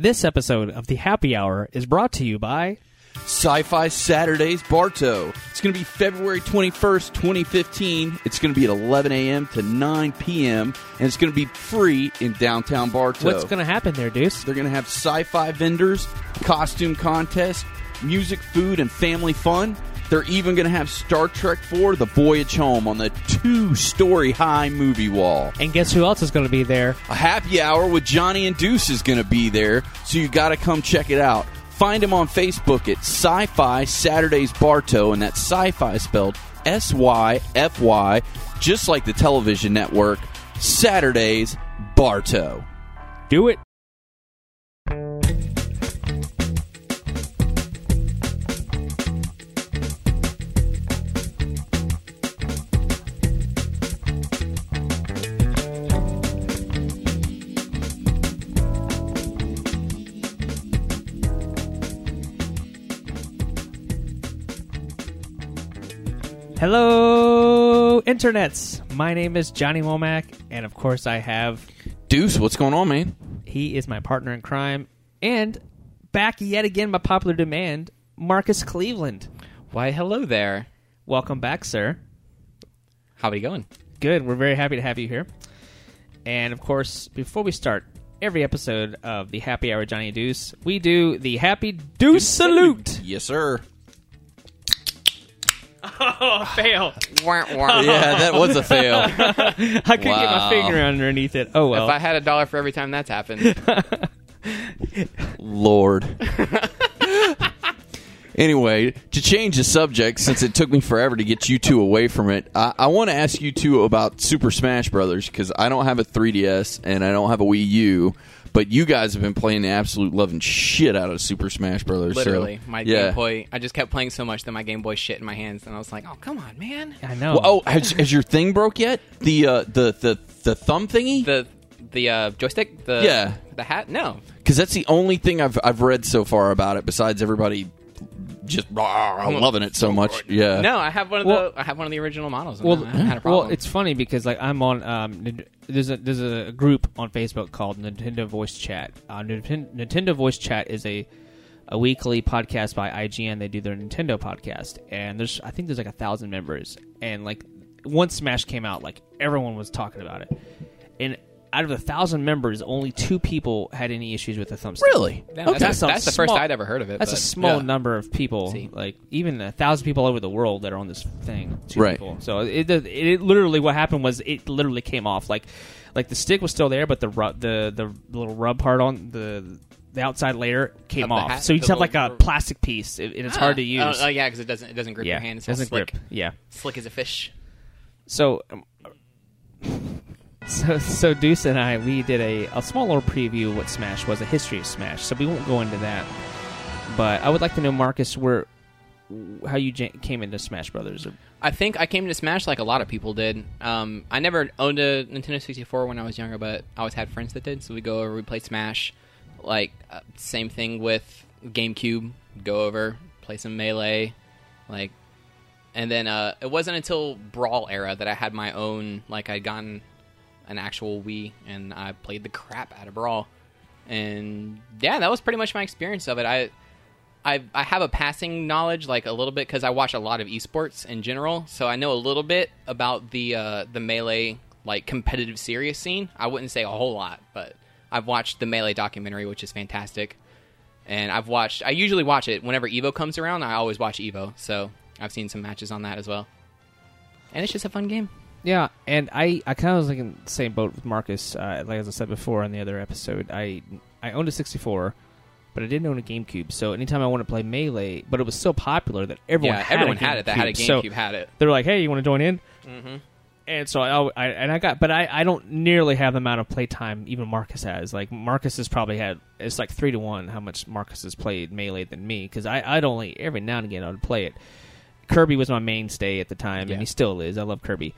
This episode of the Happy Hour is brought to you by Syfy Saturdays Bartow. It's going to be February 21st, 2015. It's going to be at 11 a.m. to 9 p.m., and it's going to be free in downtown Bartow. What's going to happen there, Deuce? They're going to have sci fi vendors, costume contest, music, food, and family fun. They're even going to have Star Trek 4 The Voyage Home on the two story high movie wall. And guess who else is going to be there? A happy hour with Johnny and Deuce is going to be there, so you got to come check it out. Find him on Facebook at Syfy Saturdays Bartow, and that's sci fi spelled S Y F Y, just like the television network, Saturdays Bartow. Do it. Hello, internets. My name is Johnny Womack, and of course, I have Deuce, what's going on, man? he is my partner in crime, and back yet again by popular demand, Marcus Cleveland. Why, hello there. Welcome back, sir. How are you going? Good. We're very happy to have you here. And of course, before we start every episode of the Happy Hour Johnny Deuce, we do the Happy Deuce Salute. Yes, sir. Oh, fail. Yeah, that was a fail. I couldn't get my Wow. finger underneath it. Oh, well. If I had a dollar for every time that's happened, Lord. anyway, to change the subject, since it took me forever to get you two away from it, I, I want to ask you two about Super Smash Brothers because I don't have a 3DS and I don't have a Wii U, but you guys have been playing the absolute loving shit out of Super Smash Brothers. so- literally, my yeah. Game Boy, I just kept playing so much that my Game Boy shit in my hands, and I was like, oh, come on, man. I know. Well, oh, has, has your thing broke yet? The uh, the the the thumb thingy? The the uh, joystick, the Yeah. the hat, no. Because that's the only thing I've I've read so far about it. Besides everybody just rah, loving it so much. Yeah. No, I have one of Well- the I have one of the original models. well, had a problem. well, it's funny because like I'm on um, there's a there's a group on Facebook called Nintendo Voice Chat. Uh, Nintendo Voice Chat is a a weekly podcast by IGN. They do their Nintendo podcast, and there's I think there's like a thousand members, and like once Smash came out, like everyone was talking about it, and out of a thousand members, only two people had any issues with the thumbstick. Really? Yeah, Okay. that's, That's a that's the first small- I'd ever heard of it. That's a small yeah. number of people. See. Like even a thousand people all over the world that are on this thing. Two Right. People. So it, it it literally what happened was it literally came off like like the stick was still there, but the ru- the the little rub part on the the outside layer came Of off. hat- so you just have like a plastic piece, and it's hard to use. Oh, oh, yeah, because it doesn't it doesn't grip yeah, your hand. It's all doesn't slick, grip. Yeah. slick as a fish. So. Um, so, so Deuce and I, we did a, a small little preview of what Smash was, a history of Smash. So we won't go into that. But I would like to know, Marcus, where how you j- came into Smash Brothers. I think I came to Smash like a lot of people did. Um, I never owned a Nintendo 64 when I was younger, but I always had friends that did. So we go over, we play Smash. Like uh, same thing with GameCube. Go over, play some Melee, like, and then uh, it wasn't until Brawl era that I had my own. Like I'd gotten an actual Wii, and I played the crap out of Brawl. And yeah, that was pretty much my experience of it. I I I have a passing knowledge, like a little bit, because I watch a lot of esports in general. So I know a little bit about the uh, the melee like competitive serious scene. I wouldn't say a whole lot, but I've watched the melee documentary, which is fantastic. And I've watched. I usually watch it whenever Evo comes around. I always watch Evo, so I've seen some matches on that as well. And it's just a fun game. Yeah, and I, I kind of was like in the same boat with Marcus. Uh, like as I said before in the other episode, I I owned a 64, but I didn't own a GameCube. So anytime I wanted to play Melee, but it was so popular that everyone yeah, had everyone a had it. That had a GameCube. So had it. They're like, "Hey, you want to join in?" Mm-hmm. And so I, I and I got, but I, I don't nearly have the amount of playtime even Marcus has. Like Marcus has probably had it's like three to one how much Marcus has played melee than me because I I'd only every now and again I would play it. Kirby was my mainstay at the time, Yeah. and he still is. I love Kirby,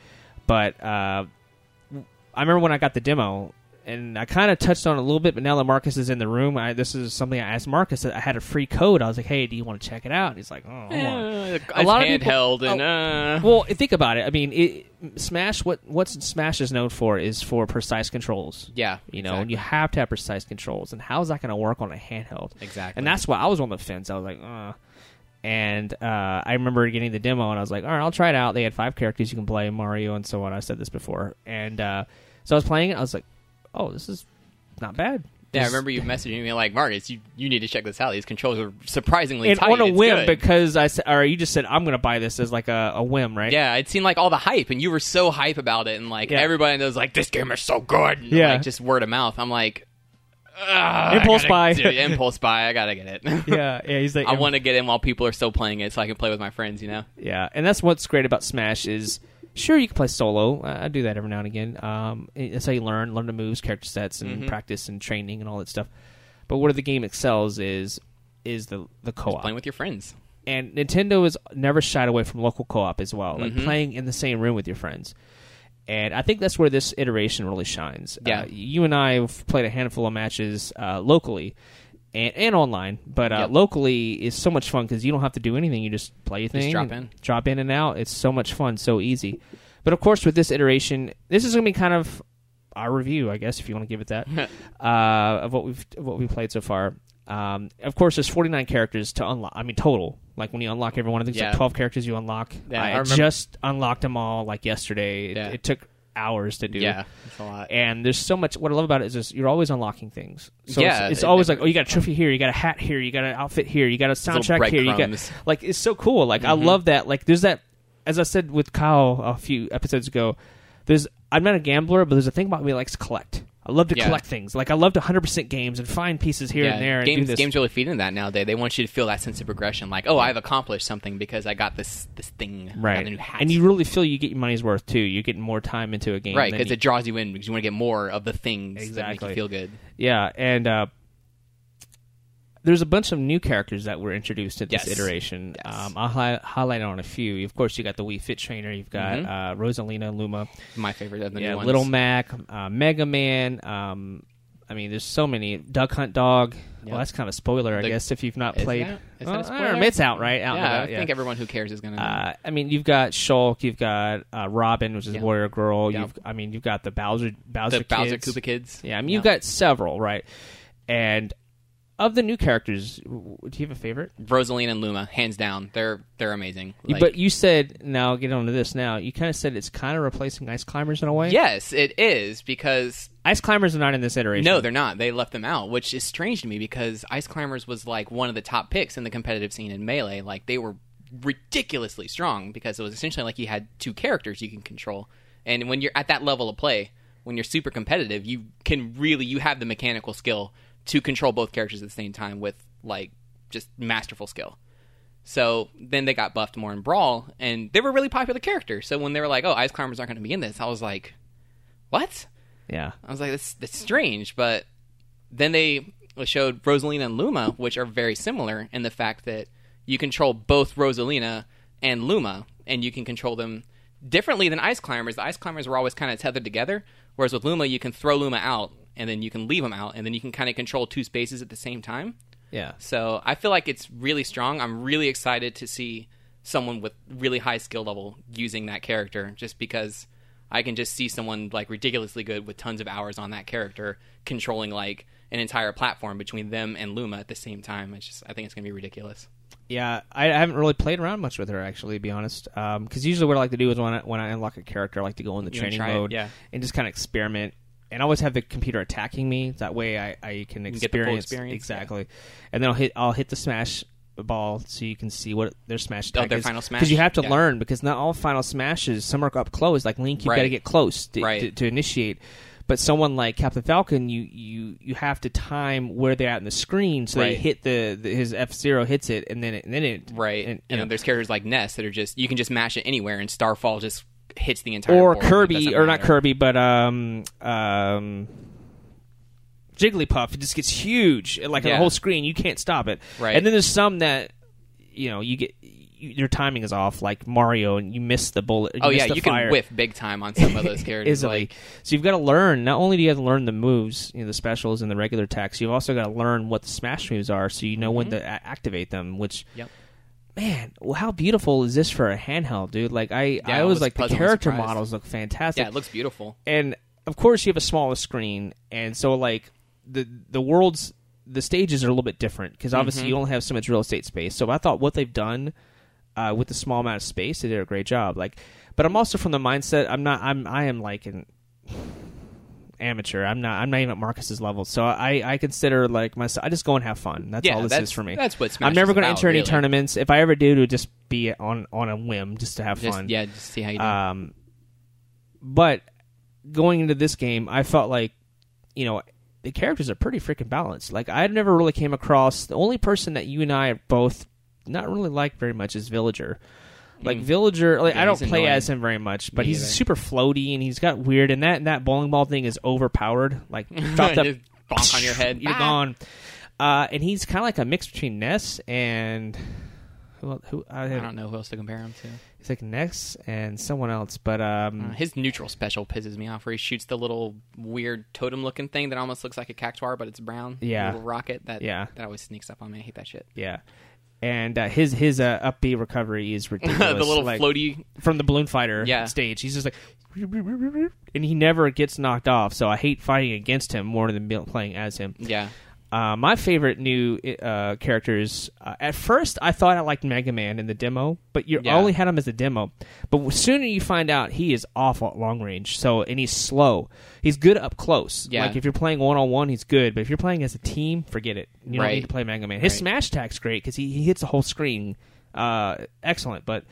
but uh, I remember when I got the demo and I kind of touched on it a little bit, but now that Marcus is in the room, I, this is something I asked Marcus. I had a free code. I was like, "Hey, do you want to check it out?" And he's like, "Oh, on." a lot of handheld people- and uh, Well, think about it. I mean, it, Smash. What what Smash is known for is for precise controls. yeah, You know, and you have to have precise controls. And how is that going to work on a handheld? Exactly. And that's why I was on the fence. I was like, uh. And uh, I remember getting the demo, and I was like, all right, I'll try it out. They had five characters you can play, Mario and so on. I said this before. And uh, so I was playing it. I was like, oh, this is not bad. Yeah, I remember you messaging me like, Marcus, you, you need to check this out. These controls are surprisingly And tight. on a It's whim, good." because I said, or you just said, I'm going to buy this as like a, a whim, right? yeah, I'd seen like all the hype, and you were so hype about it, and like Yeah. everybody knows like this game is so good. And, Yeah. like, just word of mouth. I'm like, "Ugh, Impulse buy." dude, impulse buy. I gotta get it. yeah, yeah. He's like, I want to get in while people are still playing it, so I can play with my friends. You know. Yeah, and that's what's great about Smash is sure you can play solo. I do that every now and again. Um, that's how you learn, learn the moves, character sets, and Mhm. practice and training and all that stuff. But where the game excels is is the the co-op. Playing with your friends. and Nintendo has never shied away from local co-op as well, like Mhm. playing in the same room with your friends. And I think that's where this iteration really shines. Yeah. Uh, you and I have played a handful of matches uh, locally and, and online, but uh, Yep. locally is so much fun because you don't have to do anything. You just play your thing, drop in. drop in and out. It's so much fun, so easy. But of course, with this iteration, this is going to be kind of our review, I guess, if you want to give it that, uh, of what we've what we played so far. Um, of course, there's 49 characters to unlock. I mean, total. Like when you unlock every one, I think it's Yeah. like 12 characters you unlock. Yeah, I, I remember- just unlocked them all like yesterday. It, Yeah. it took hours to do. Yeah, it's a lot. And there's so much. What I love about it is just you're always unlocking things. So Yeah, it's, it's it always like, oh, you got a trophy here, you got a hat here, you got an outfit here, you got a little soundtrack here, you got like it's so cool. Like I Mhm. love that. Like there's that. As I said with Kyle a few episodes ago, there's I'm not a gambler, but there's a thing about me that likes to collect. I love to Yeah. collect things. Like I love to 100% games and find pieces here yeah, and there and do games this. games really feed into that nowadays. They want you to feel that sense of progression, like, oh, I've accomplished something because I got this this thing, right, a new hat. and you really feel you get your money's worth too. You're getting more time into a game, right because you- it draws you in because you want to get more of the things that make Exactly. you feel good. Yeah, and uh, there's a bunch of new characters that were introduced at this Yes. iteration. Yes. Um, I'll hi- highlight on a few. Of course, you got the Wii Fit trainer. You've got Mhm. uh, Rosalina, Luma, My favorite of the yeah, new ones. Little Mac, uh, Mega Man. Um, I mean, there's so many. Duck Hunt Dog. Well, that's kind of a spoiler, I The- guess, if you've not played. that- is Well, that a spoiler? it's out, right? Out yeah, about, I think everyone who cares is gonna. uh, I mean, you've got Shulk, you've got uh, Robin, which is Yeah. Warrior Girl. Yeah. You've, I mean, you've got the Bowser, Bowser, the Bowser kids. Koopa kids. Yeah, I mean, you've got several, right? And of the new characters, do you have a favorite? Rosalina and Luma, hands down. They're they're amazing. Like- but you said, now get on to this now. You kind of said it's kind of replacing Ice Climbers in a way. yes, it is because Ice Climbers are not in this iteration. No, they're not. They left them out, which is strange to me because Ice Climbers was like one of the top picks in the competitive scene in Melee. Like they were ridiculously strong because it was essentially like you had two characters you can control. And when you're at that level of play, when you're super competitive, you can really you have the mechanical skill to control both characters at the same time with like just masterful skill. So then they got buffed more in Brawl, and they were really popular characters. So when they were like, "Oh, Ice Climbers aren't going to be in this," I was like, "What?" Yeah. I was like, that's, that's strange. But then they showed Rosalina and Luma, which are very similar in the fact that you control both Rosalina and Luma, and you can control them differently than Ice Climbers. The Ice Climbers were always kind of tethered together, whereas with Luma, you can throw Luma out, and then you can leave them out, and then you can kind of control two spaces at the same time. Yeah. So I feel like it's really strong. I'm really excited to see someone with really high skill level using that character just because I can just see someone like ridiculously good with tons of hours on that character controlling like an entire platform between them and Luma at the same time. It's just I think it's going to be ridiculous. Yeah, I, haven't really played around much with her actually, to be honest. Um, because usually what I like to do is when I, when I unlock a character, I like to go in the You training try it? mode Yeah. and just kind of experiment. And I always have the computer attacking me. That way, I, I can can get the experience, experience, exactly. And then I'll hit I'll hit the smash ball so you can see what their smash Oh, their is. final smash? Because you have to Yeah. learn because not all final smashes. Some are up close. Like Link, you've got to get close to, Right. to, to initiate. But someone like Captain Falcon, you, you you have to time where they're at in the screen so they hit the, the his F Zero hits it and then it and then it Right. and, And, you know, there's characters like Ness that are just you can just mash it anywhere and Starfall just hits the entire or board. Kirby or not. Kirby, but um um Jigglypuff. It just gets huge, like on the whole screen. You can't stop it. Right. And then there's some that you know you get you, your timing is off, like Mario, and you miss the bullet. You oh yeah, you fire can whiff big time on some of those characters. easily. Like, so you've got to learn. Not only do you have to learn the moves, you know, the specials and the regular attacks, you've also got to learn what the smash moves are, so you know when to a- activate them. Which, Mm-hmm. Yep. Man, well, how beautiful is this for a handheld, dude? Like I, Yeah, I was, like the character surprised. models look fantastic yeah, it looks beautiful. and of course you have a smaller screen and so like the the worlds the stages are a little bit different because obviously Mhm. you don't have so much real estate space so i thought what they've done uh, with the small amount of space they did a great job like but i'm also from the mindset i'm not i'm i am like an amateur. I'm not i'm not even at marcus's level. So i i consider like myself i just go and have fun. That's yeah, all this that's is for me. That's what Smash i'm never going to enter any tournaments. If i ever do it would just be on on a whim just to have Just, fun. yeah, just see how you do. um, but going into this game, I felt like, you know, the characters are pretty freaking balanced. Like I never really came across the only person that you and I are both not really like very much is Villager. Like Mm. Villager, like Yeah, I don't play annoying. as him very much, but Me he's either. super floaty and he's got weird and that that bowling ball thing is overpowered. Like up, Just bonk on your head. you're Ah! gone. Uh, and he's kind of like a mix between Ness and who who I, I don't know who else to compare him to. He's like Ness and someone else, but um, Uh, his neutral special pisses me off, where he shoots the little weird totem-looking thing that almost looks like a cactuar, but it's brown. Yeah. little rocket that Yeah. that always sneaks up on me. I hate that shit. Yeah. And uh, his his uh, up B recovery is ridiculous. the little like, floaty. from the balloon fighter Yeah. stage. He's just like, and he never gets knocked off. So I hate fighting against him more than playing as him. Yeah, Uh, my favorite new uh, characters. Uh, at first, I thought I liked Mega Man in the demo, but you Yeah. only had him as a demo. But sooner you find out he is awful at long range. So and he's slow. He's good up close. Yeah. Like if you're playing one on one, he's good. But if you're playing as a team, forget it. You don't need to play Mega Man. His Right. smash attack's great because he, he hits the whole screen. Uh, excellent, but.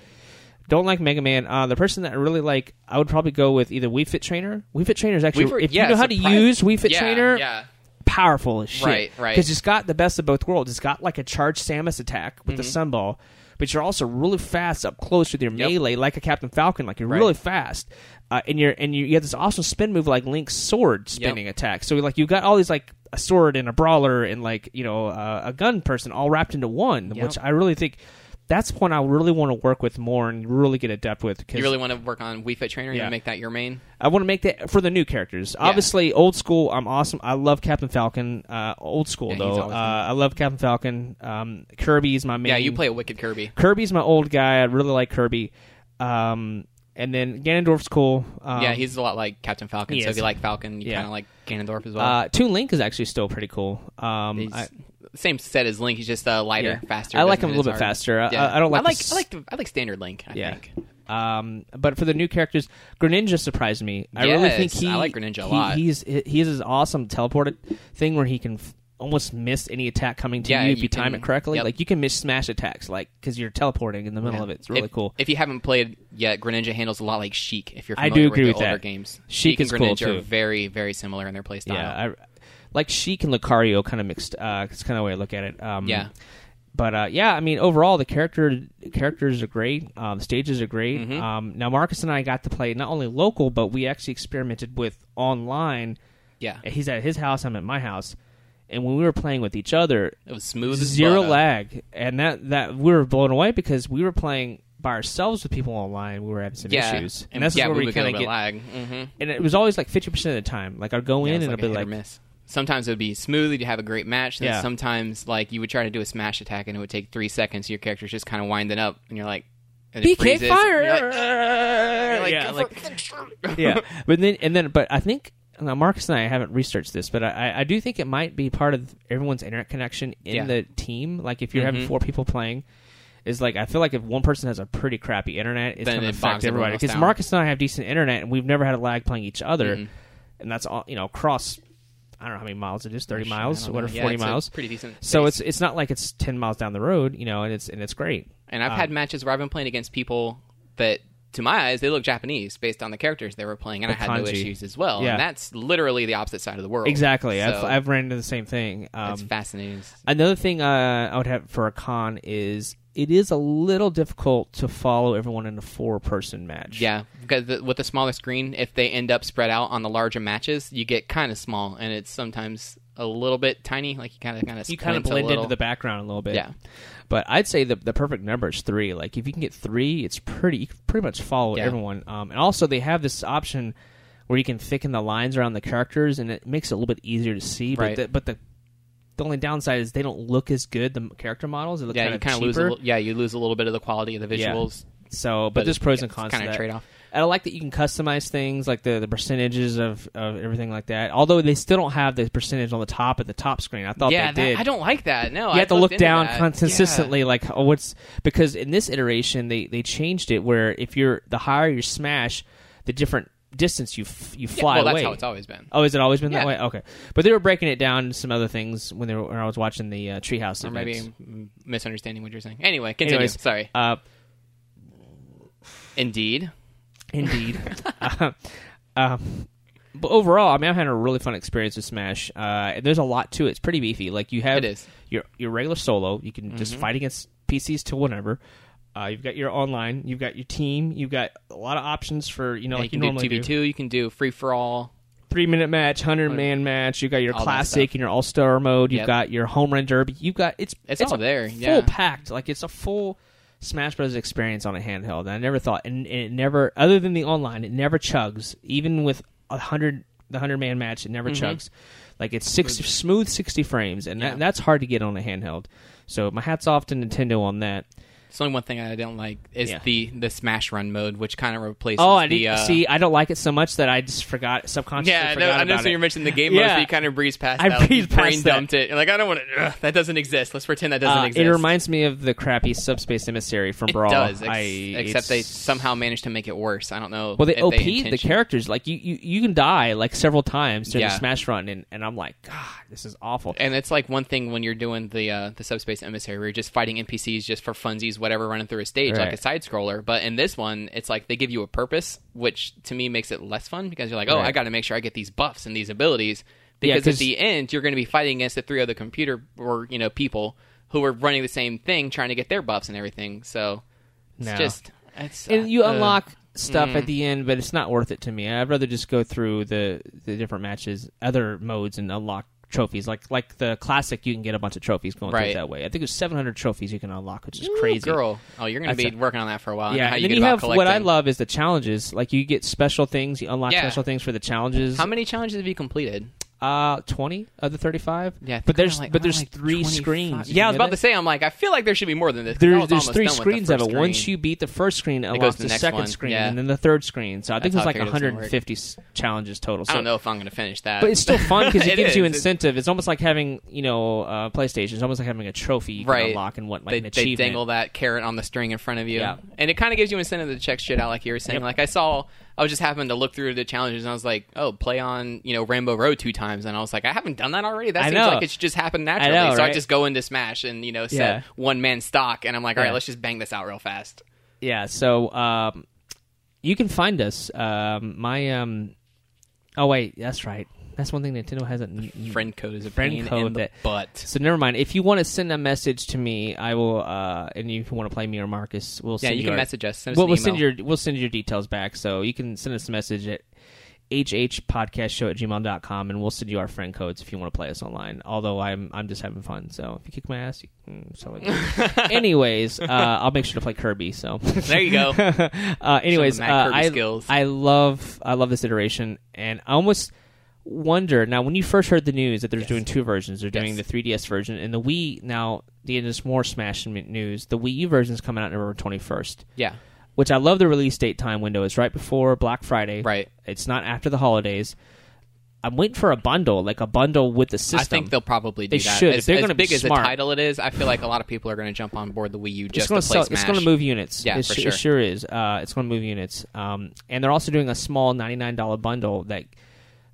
Don't like Mega Man. Uh, the person that I really like, I would probably go with either Wii Fit Trainer. Wii Fit Trainer is actually, Wii if yeah, you know how to use Wii Fit yeah, Trainer, Yeah, powerful as shit. Right, right. Because it's got the best of both worlds. It's got like a charged Samus attack with the Mm-hmm. sunball, but you're also really fast up close with your Yep. melee, like a Captain Falcon. Like you're Right. really fast, uh, and you're and you, you have this awesome spin move like Link's sword spinning attack. So like you've got all these like a sword and a brawler and like you know uh, a gun person all wrapped into one, Yep. which I really think. That's one I really want to work with more and really get adept with. Cause you really want to work on Wii Fit Trainer? You Yeah. wanna make that your main? I want to make that for the new characters. Obviously, old school. I'm awesome. I love Captain Falcon. Uh, old school Yeah, though. Uh, I love Captain Falcon. Um, Kirby's my main. Yeah, you play a Wicked Kirby. Kirby's my old guy. I really like Kirby. Um, and then Ganondorf's cool. Um, yeah, he's a lot like Captain Falcon. So if you like Falcon, you Yeah. kind of like Ganondorf as well. Uh, Toon Link is actually still pretty cool. Um, He's I, same set as Link. He's just uh, lighter, Yeah. faster. I like him a hit little as bit hard. faster. I-. I, I don't like. I like. the s- I like. The, I like standard Link. I Yeah. think. Um, but for the new characters, Greninja surprised me. I really Yes, think he. I like Greninja a he- lot. He's he has this awesome teleported thing where he can f- almost miss any attack coming to Yeah, you if you, you time can- it correctly. yep. Like you can miss smash attacks, like because you're teleporting in the middle Yeah. of it. It's really if, cool. If you haven't played yet, Greninja handles a lot like Sheik. If you're familiar I do agree with, with that. games, Sheik is and cool, Greninja too. are very, very similar in their play style. Yeah, I like Sheik and Lucario kind of mixed. Uh, it's kind of the way I look at it. Um, Yeah. But uh, yeah, I mean, overall the character characters are great. Uh, the stages are great. Mhm. Um, now Marcus and I got to play not only local, but we actually experimented with online. yeah. He's at his house. I'm at my house, and when we were playing with each other, It was smooth as zero lag, and that that we were blown away because we were playing by ourselves with people online. We were having some Yeah, issues, and, and that's yeah, where we we would get a kind of get. lag. Mm-hmm. And it was always like fifty percent of the time. Like I'd go in and like it'd be a hit or like, miss. Sometimes it would be smooth, you'd have a great match. Yeah. sometimes, like you would try to do a smash attack, and it would take three seconds. Your character's just kind of winding up, and you're like, and BK freezes, fire. like, like, yeah, like yeah, but then and then, but I think now Marcus and I haven't researched this, but I, I do think it might be part of everyone's internet connection in Yeah. the team. Like if you're having Mhm. four people playing, is like I feel like if one person has a pretty crappy internet, it's going to affect everybody. Because. Marcus and I have decent internet, and we've never had a lag playing each other, Mhm. and that's all you know across. I don't know how many miles it is, thirty I miles, don't what know. Yeah, forty miles. pretty decent. So pace. it's it's not like it's ten miles down the road, you know, and it's and it's great. And I've Um, had matches where I've been playing against people that, to my eyes, they look Japanese based on the characters they were playing, and The I had no issues as well. Yeah. And that's literally the opposite side of the world. Exactly, I've I've ran into the same thing. Um, It's fascinating. Another thing uh, I would have for a con is it is a little difficult to follow everyone in a four-person match. Yeah, because the, with the smaller screen, if they end up spread out on the larger matches, you get kind of small, and it's sometimes a little bit tiny. Like you kind of kind of you kind of blend into the background a little bit. Yeah. But I'd say the the perfect number is three. Like if you can get three, it's pretty. You can pretty much follow Yeah. everyone. Um, and also they have this option where you can thicken the lines around the characters, and it makes it a little bit easier to see. But Right. the, but the the only downside is they don't look as good. The character models, they look Yeah, kind you of kind of lose. A yeah, you lose a little bit of the quality of the Yeah. visuals. So, but, But there's pros yeah, and cons. kinda to that. trade-off. And I like that you can customize things like the, the percentages of, of everything like that. Although they still don't have the percentage on the top at the top screen. I thought yeah, they that- did. I don't like that. No, you I have to look down that. con- Yeah. consistently like oh what's because in this iteration they they changed it where if you're the higher your smash the different distance you f- you Yeah, fly well, that's how it's always been. oh has it always been that way okay but they were breaking it down to some other things when they were when I was watching the uh, treehouse Or maybe events. Misunderstanding what you're saying. Anyway, continue. Anyways, Sorry. uh Indeed. Indeed. uh, um, but overall, I mean, I'm having a really fun experience with Smash. Uh, there's a lot to it. It's pretty beefy. Like you have It is. your your regular solo. You can just Mhm. fight against PCs to whatever. Uh, you've got your online. You've got your team. You've got a lot of options for you know Yeah, like you you normally do. two. You can do free for all. Three minute match, hundred man match. You've got your All classic and your all star mode. You've Yep. got your home run derby. You've got it's It's all there, full yeah. packed. Like it's a full Smash Bros. experience on a handheld. And I never thought, and, and it never, other than the online, it never chugs. Even with a hundred, the hundred man match, it never Mhm. chugs. Like it's six smooth sixty frames, and Yeah. that, that's hard to get on a handheld. So my hats off to Nintendo on that. It's only one thing I don't like is Yeah. the the Smash Run mode, which kind of replaces. Oh, I the, didn't uh, see. I don't like it so much that I just forgot subconsciously. Yeah, I know, I know. So you mentioned the game Yeah. mode, so you kind of breeze past I that. breezed past brain that. dumped it. You're like, I don't want to. That doesn't exist. Let's pretend that doesn't Uh, exist. it reminds me of the crappy Subspace Emissary from It Brawl. does, ex- I, except they somehow managed to make it worse. I don't know. Well, they OP the characters. Like you, you, you can die like several times during Yeah. the Smash run, and, and I'm like, God, this is awful. And it's like one thing when you're doing the uh, the subspace emissary, where you're just fighting NPCs just for funsies, whatever, running through a stage like a side scroller. But in this one, it's like they give you a purpose, which to me makes it less fun because you're like, oh, Right. I got to make sure I get these buffs and these abilities. Yeah, Because at 'cause- the end, you're going to be fighting against the three other computer or you know people who are running the same thing, trying to get their buffs and everything. So it's No. just it's and you uh, unlock stuff mm. at the end, but it's not worth it to me. I'd rather just go through the the different matches, other modes, and unlock trophies. Like like the classic, you can get a bunch of trophies going through that way. I think there's 700 trophies you can unlock, which is Ooh, crazy. girl. Oh, you're going to That's be a- working on that for a while. Yeah, and you then you have what I love is the challenges. Like you get special things, you unlock Yeah. special things for the challenges. How many challenges have you completed? Uh, 20 of the 35. Yeah, but there's like- but there's like three 25. screens. You Yeah, I was about it? to say, I'm like, I feel like there should be more than this. I There, was there's three screens of it. Once you beat the first screen, it goes to the, the second one. screen, Yeah. and then the third screen. So I think there's like figured it was gonna work. 150 s- challenges total. So, I don't know if I'm going to finish that, but it's still fun because it, gives you is. It's- incentive. It's almost like having you know uh, PlayStation. It's almost like having a trophy you can Right. unlock and what like They, an they dangle that carrot on the string in front of you, Yeah. and it kind of gives you incentive to check shit out, like you were saying. Like I saw, I was just happening to look through the challenges, and I was like, "Oh, play on you know Rainbow Road two times," and I was like, "I haven't done that already. That I seems know. like it should just happen naturally." know, so I just go into Smash and you know set Yeah. one man stock, and I'm like, "All right, Yeah. let's just bang this out real fast." Yeah, so um, you can find us. Um, my um, oh wait, that's right. That's one thing Nintendo hasn't. The Friend code is a Friend code that- butt. So never mind. If you want to send a message to me, I will. Uh, and if you want to play me or Marcus, we'll Yeah, send you can our- message us. Send us We'll, we'll send your we'll send your details back. So you can send us a message at hhpodcastshow at gmail.com and we'll send you our friend codes if you want to play us online. Although I'm I'm just having fun. So if you kick my ass, you can so like. Anyways, uh, I'll make sure to play Kirby. So there you go. uh, anyways, uh, I, skills. I love I love this iteration, and I almost wonder now when you first heard the news that they're Yes. doing two versions. They're doing Yes. the 3DS version and the Wii. Now, the there's more Smash news. The Wii U version is coming out November 21st, Yeah, which I love. The release date time window is right before Black Friday. right. It's not after the holidays. I'm waiting for a bundle, like a bundle with the system. I think they'll probably do They that. should. As, If they're gonna be big as the title it is, I feel like a lot of people are going to jump on board the Wii U it's just going to to play sell. Smash. It's going to move units. Yeah, it, for sh- sure. it sure is. Uh, it's going to move units. Um, and they're also doing a small ninety-nine dollar bundle that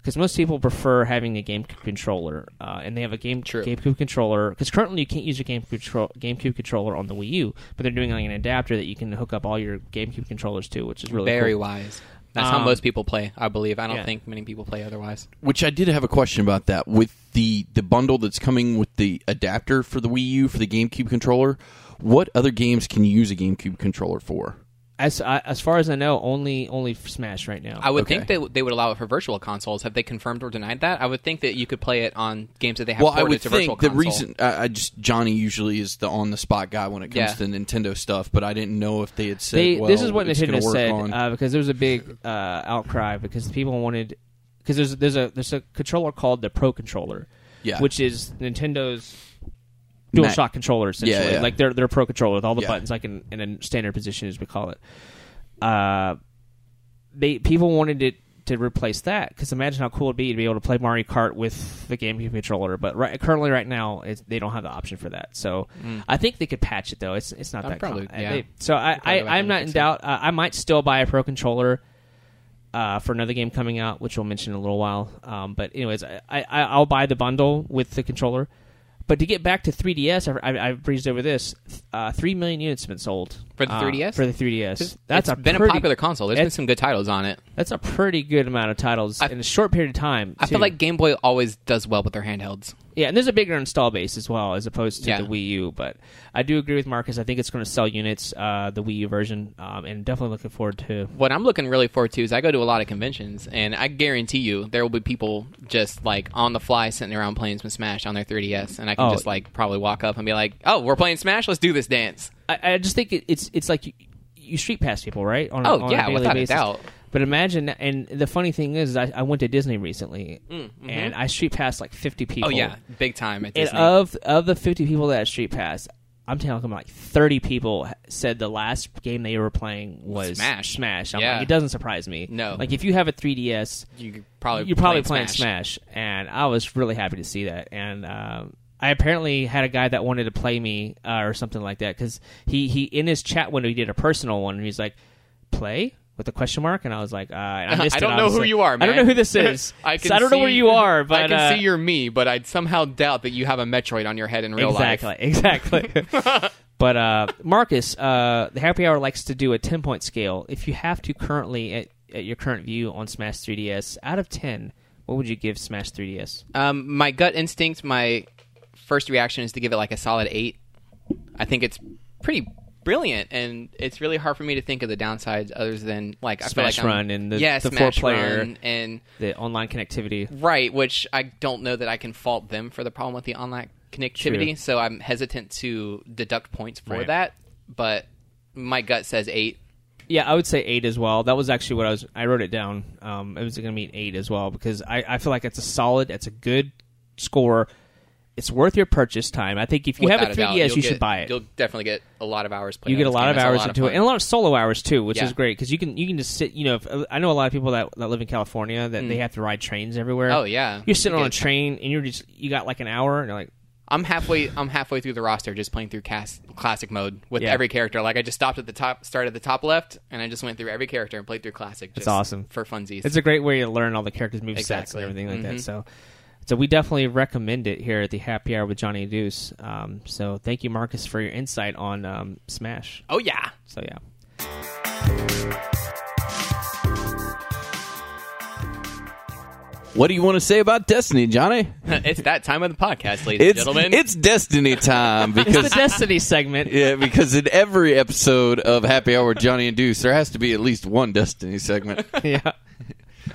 because most people prefer having a GameCube controller, uh, and they have a game True. GameCube controller. Because currently you can't use your GameCube, control, GameCube controller on the Wii U, but they're doing like an adapter that you can hook up all your GameCube controllers to, which is really Very cool. wise. That's how Um, most people play, I believe. I don't yeah. think many people play otherwise. Which I did have a question about that with the the bundle that's coming with the adapter for the Wii U for the GameCube controller. What other games can you use a GameCube controller for? As I, as far as I know, only only for Smash right now. I would Okay. think that they would allow it for virtual consoles. Have they confirmed or denied that? I would think that you could play it on games that they have Well, I would to think the console. reason I, I just Johnny usually is the on the spot guy when it comes Yeah. to Nintendo stuff, but I didn't know if they had said they, well, this is what it's gonna Nintendo said uh, because there was a big uh, outcry because people wanted because there's there's a there's a controller called the Pro controller, yeah, which is Nintendo's Ma- DualShock controller essentially. Yeah, yeah. Like they're they're a Pro controller with all the Yeah. buttons like in, in a standard position as we call it. Uh, they people wanted it to replace that because imagine how cool it'd be to be able to play Mario Kart with the GameCube controller. But right, currently, right now, it's, they don't have the option for that. So I think they could patch it though. It's it's not Mm. I'm that probably- com- yeah. they- so i, I i'm not in doubt. Uh, I might still buy a Pro controller. Uh, for another game coming out, which we'll mention in a little while. Um, but anyways, I, I I'll buy the bundle with the controller. But to get back to 3DS, I, I, I've breezed over this. Uh, Three million units have been sold For the uh, 3DS? For the 3DS, that's it's a been pretty, a popular console. There's been some good titles on it. That's a pretty good amount of titles I- in a short period of time. I too. feel like Game Boy always does well with their handhelds. Yeah, and there's a bigger install base as well as opposed to Yeah. the Wii U. But I do agree with Marcus. I think it's going to sell units, uh, the Wii U version, um, and definitely looking forward to. What I'm looking really forward to is I go to a lot of conventions, and I guarantee you there will be people just like on the fly sitting around playing some Smash on their 3DS, and I can Oh. just like probably walk up and be like, "Oh, we're playing Smash. Let's do this dance." I, I just think it, it's it's like you, you street pass people, right? On, Oh, on yeah, without a doubt. But imagine, and the funny thing is, I, I went to Disney recently, and I street passed like 50 people. Mm, mm-hmm. Oh yeah, big time at And of of the 50 people that I street passed, I'm telling like 30 people said the last game they were playing was Smash. Smash. I'm Yeah. like, it doesn't surprise me. No. like if you have a 3DS, you probably you're probably playing playing Smash. and I was really happy to see that. And um, I apparently had a guy that wanted to play me uh, or something like that because he he in his chat window he did a personal one and he's like, play. With a question mark, and I was like, uh, I, I don't know was who you are, Man. I don't know who this is. I So I don't know where you are, but I can uh, see you're me, but I'd somehow doubt that you have a Metroid on your head in real exactly, life. exactly. Exactly. but uh, Marcus, uh, the Happy Hour likes to do a ten point scale. If you have to currently at, at your current view on Smash 3DS, out of ten, what would you give Smash 3DS? Um, my gut instinct, my first reaction is to give it like a solid eight. I think it's pretty brilliant, and it's really hard for me to think of the downsides other than like I Smash feel like I'm- Run and the- yeah, the Smash four-player- Run and The online connectivity. right, which I don't know that I can fault them for the problem with the online connectivity. True. So I'm hesitant to deduct points for Right. that, but my gut says eight. Yeah, I would say eight as well. That was actually what I was. I wrote it down. Um, it was going to be eight as well because I, I feel like it's a solid. It's a good score. It's worth your purchase time. I think if you have a 3DS, You'll you get- should buy it. You'll definitely get a lot of hours. Played you get a lot game. of It's hours lot into it, and a lot of solo hours too, which Yeah. is great because you can you can just sit. You know, if, I know a lot of people that, that live in California that they have to ride trains everywhere. Mm. Oh yeah, you're sitting You on a train and you're just you got like an hour and you're like, I'm halfway. I'm halfway through the roster, just playing through cast, classic mode with Yeah. every character. Like I just stopped at the top, started at the top left, and I just went through every character and played through classic. Just awesome. for funsies. it's a great way to learn all the characters' move sets and everything like that. Mhm. So. So we definitely recommend it here at the Happy Hour with Johnny Deuce. Um, so thank you, Marcus, for your insight on um, Smash. oh yeah, So yeah. What do you want to say about Destiny, Johnny? it's that time of the podcast, ladies It's and gentlemen. it's Destiny time It's the because Destiny segment. yeah, because in every episode of Happy Hour with Johnny and Deuce, there has to be at least one Destiny segment, yeah.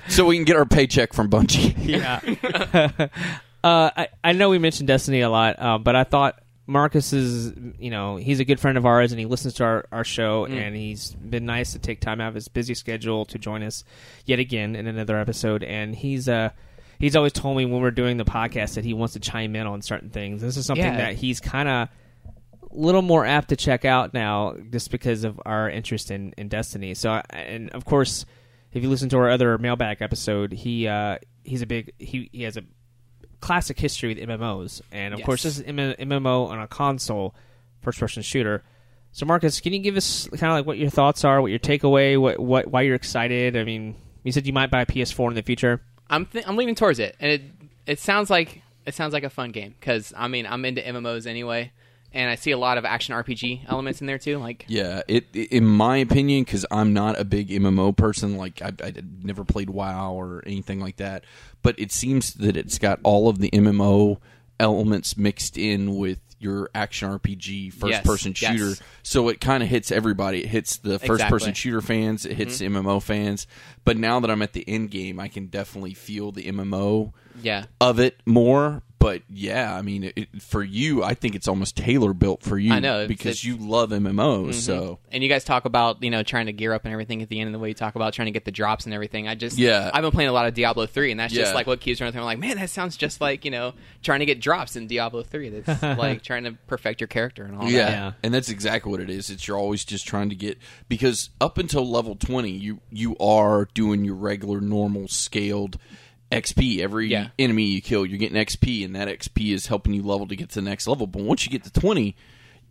So we can get our paycheck from Bungie. Yeah. uh, I, I know we mentioned Destiny a lot, uh, but I thought Marcus is, you know, he's a good friend of ours and he listens to our, our show and he's been nice to take time out of his busy schedule to join us yet again in another episode. And he's, uh, he's always told me when we're doing the podcast that he wants to chime in on certain things. This is something Yeah. that he's kind of a little more apt to check out now just because of our interest in, in Destiny. So, I- and of course, if you listen to our other mailbag episode, he uh, he's a big he, he has a classic history with MMOs, and of Yes. course, this is MMO on a console, first person shooter. So, Marcus, can you give us kind of like what your thoughts are, what your takeaway, what what why you're excited? I mean, you said you might buy a PS4 in the future. I'm th- I'm leaning towards it, and it it sounds like it sounds like a fun game because I mean I'm into MMOs anyway, and I see a lot of action RPG elements in there too. Like Yeah, it in my opinion, because I'm not a big MMO person. Like I, I never played WoW or anything like that, but it seems that it's got all of the MMO elements mixed in with your action RPG first Yes, person yes. shooter. So it kind of hits everybody. It hits the first person shooter fans. It hits Mm-hmm. MMO fans. But now that I'm at the end game, I can definitely feel the MMO Yeah. of it more. But yeah, I mean, it, for you, I think it's almost tailor built for you. I know, because it's- you love MMOs. Mm-hmm. So And you guys talk about you know trying to gear up and everything at the end, and the way you talk about trying to get the drops and everything. I just Yeah. I've been playing a lot of Diablo three, and that's just like what keeps running through. I'm like, man, that sounds just like you know trying to get drops in Diablo three. That's like trying to perfect your character and all yeah. that. Yeah. and that's exactly what it is. It's you're always just trying to get because up until level twenty, you you are doing your regular normal scaled XP. Every Yeah. enemy you kill, you're getting XP, and that XP is helping you level to get to the next level. But once you get to twenty.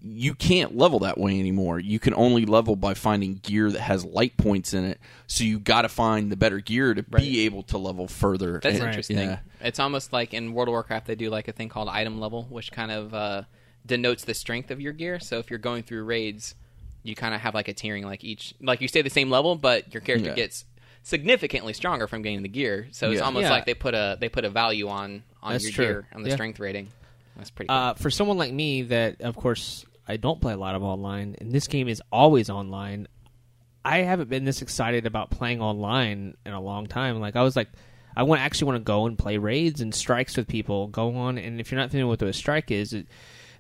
You can't level that way anymore. You can only level by finding gear that has light points in it. So you got to find the better gear to be able to level further. That's And- interesting. yeah. It's almost like in World of Warcraft they do like a thing called item level, which kind of uh, denotes the strength of your gear. So if you're going through raids, you kind of have like a tiering, like each like you stay the same level, but your character Yeah. gets significantly stronger from getting the gear. So it's Yeah. almost Yeah. like they put a they put a value on on That's your true. gear on the Yeah. strength rating. That's pretty. Cool. Uh, for someone like me, that of course I don't play a lot of online, and this game is always online. I haven't been this excited about playing online in a long time. Like I was like, I want actually want to go and play raids and strikes with people. Go on, and if you're not familiar with what a strike is, it,